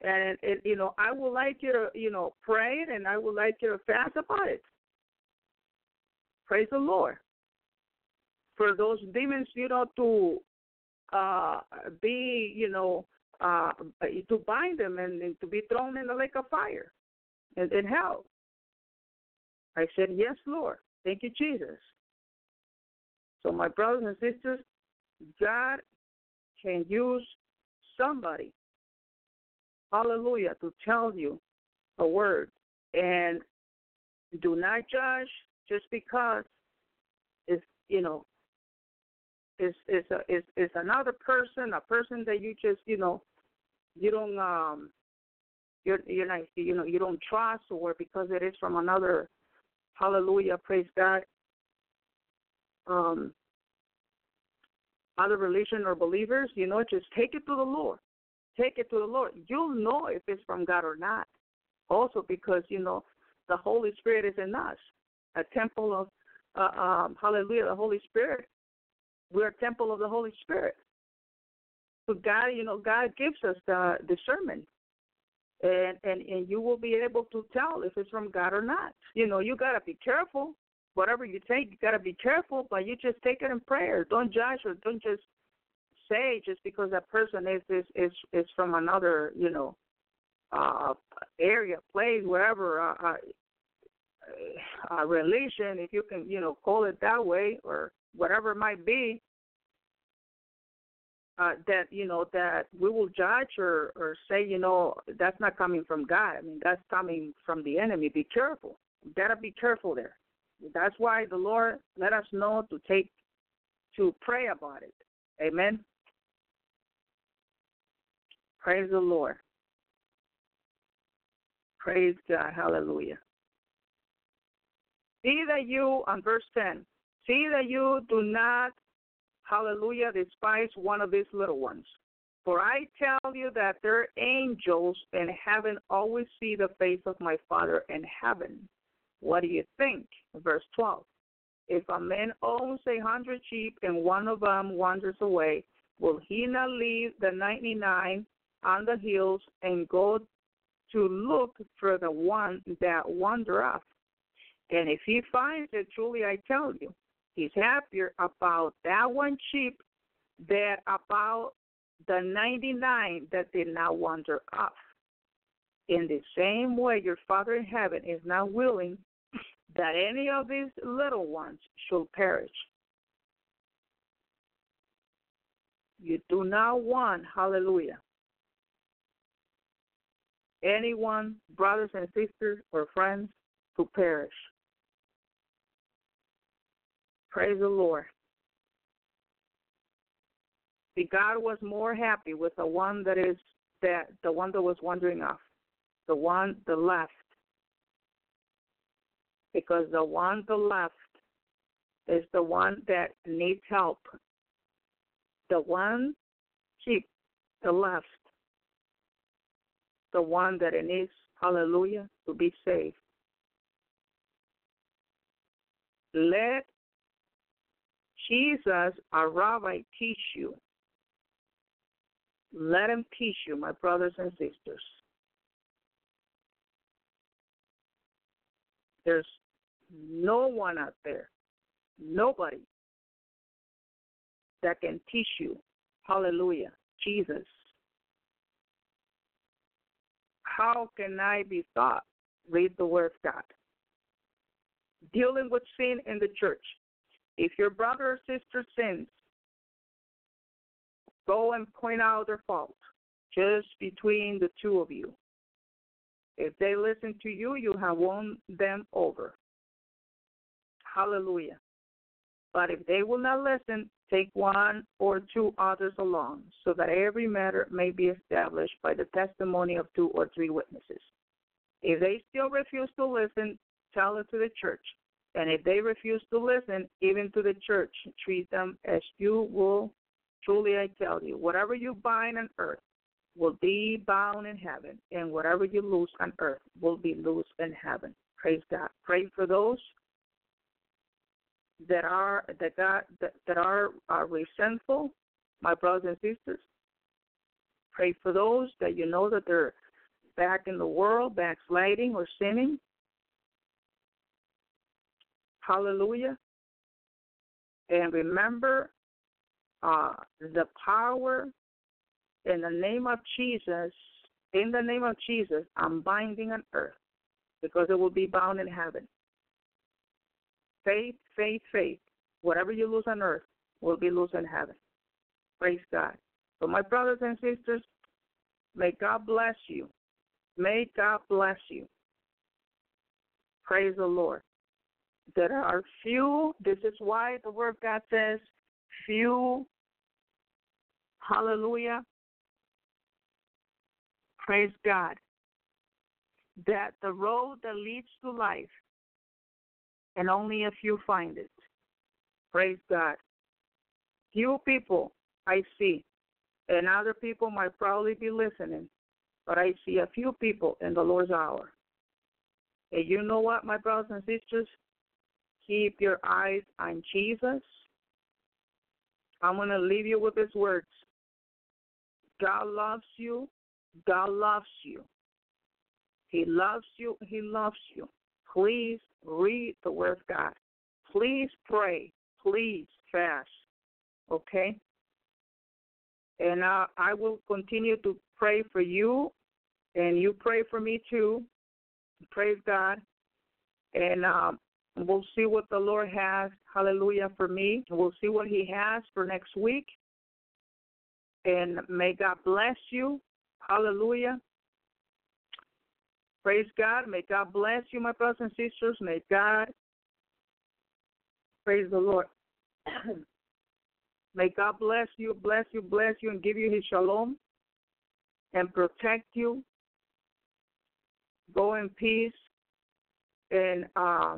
and you know I would like you to you know pray and I would like you to fast about it. Praise the Lord for those demons, you know, to uh, be you know uh, to bind them and, and to be thrown in the lake of fire and in hell. I said, Yes, Lord. Thank you, Jesus. So, my brothers and sisters, God can use somebody hallelujah, to tell you a word. And do not judge just because it's, you know, it's, is a is is another person, a person that you just, you know, you don't um you're you're not you know, you don't trust or because it is from another hallelujah, praise God. Um other religion or believers, you know, just take it to the Lord take it to the Lord. You'll know if it's from God or not. Also, because you know the Holy Spirit is in us, a temple of uh, um, Hallelujah, the Holy Spirit. We're a temple of the Holy Spirit. So God, you know, God gives us the discernment, and and and you will be able to tell if it's from God or not. You know, you gotta be careful. Whatever you take, you gotta be careful, but you just take it in prayer. Don't judge or don't just say just because that person is is is, is from another you know uh area place wherever uh, uh, uh religion if you can you know call it that way or whatever it might be uh that you know that we will judge or or say you know that's not coming from god i mean that's coming from the enemy be careful you gotta be careful there that's why the lord let us know to take to pray about it amen Praise the Lord. Praise God. Hallelujah. See that you, on verse 10, see that you do not, hallelujah, despise one of these little ones. For I tell you that their angels in heaven always see the face of my Father in heaven. What do you think? Verse 12. If a man owns a hundred sheep and one of them wanders away, will he not leave the 99 on the hills and go to look for the one that wandereth. And if he finds it, truly I tell you, he's happier about that one sheep than about the 99 that did not wander off. In the same way, your Father in heaven is not willing that any of these little ones should perish. You do not want, hallelujah, anyone, brothers and sisters or friends, to perish. Praise the Lord. See, God was more happy with the one that is that the one that was wandering off, the one the left, because the one the left is the one that needs help. The one sheep, the left, the one that it needs, hallelujah, to be saved. Let Jesus, our rabbi, teach you. Let him teach you, my brothers and sisters. There's no one out there, nobody that can teach you. Hallelujah. Jesus. How can I be taught? Read the Word of God. Dealing with sin in the church. If your brother or sister sins, go and point out their fault just between the two of you. If they listen to you, you have won them over. Hallelujah. But if they will not listen, take one or two others along, so that every matter may be established by the testimony of two or three witnesses. If they still refuse to listen, tell it to the church. And if they refuse to listen, even to the church, treat them as you will. Truly, I tell you, whatever you bind on earth will be bound in heaven, and whatever you loose on earth will be loosed in heaven. Praise God. Pray for those that are that God that, that are, are resentful, my brothers and sisters. Pray for those that you know that they're back in the world, backsliding or sinning. Hallelujah. And remember uh, the power in the name of Jesus, in the name of Jesus, I'm binding on earth because it will be bound in heaven. Faith, faith, faith. Whatever you lose on earth will be lost in heaven. Praise God. So, my brothers and sisters, may God bless you. May God bless you. Praise the Lord. There are few, this is why the Word of God says, few, hallelujah, praise God, that the road that leads to life and only a few find it. Praise God. Few people I see, and other people might probably be listening, but I see a few people in the Lord's hour. And you know what, my brothers and sisters? Keep your eyes on Jesus. I'm going to leave you with these words God loves you. God loves you. He loves you. He loves you. Please read the Word of God. Please pray. Please fast. Okay? And uh, I will continue to pray for you, and you pray for me too. Praise God. And um, we'll see what the Lord has, hallelujah, for me. We'll see what He has for next week. And may God bless you. Hallelujah. Praise God. May God bless you, my brothers and sisters. May God, praise the Lord. May God bless you, bless you, bless you, and give you his shalom and protect you. Go in peace and uh,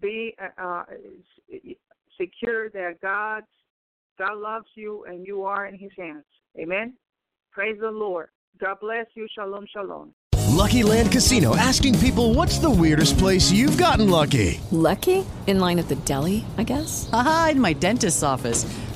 be uh, uh secure that God God loves you and you are in his hands. Amen. Praise the Lord. God bless you. Shalom, shalom. Lucky Land Casino asking people what's the weirdest place you've gotten lucky? Lucky? In line at the deli, I guess? Aha, in my dentist's office.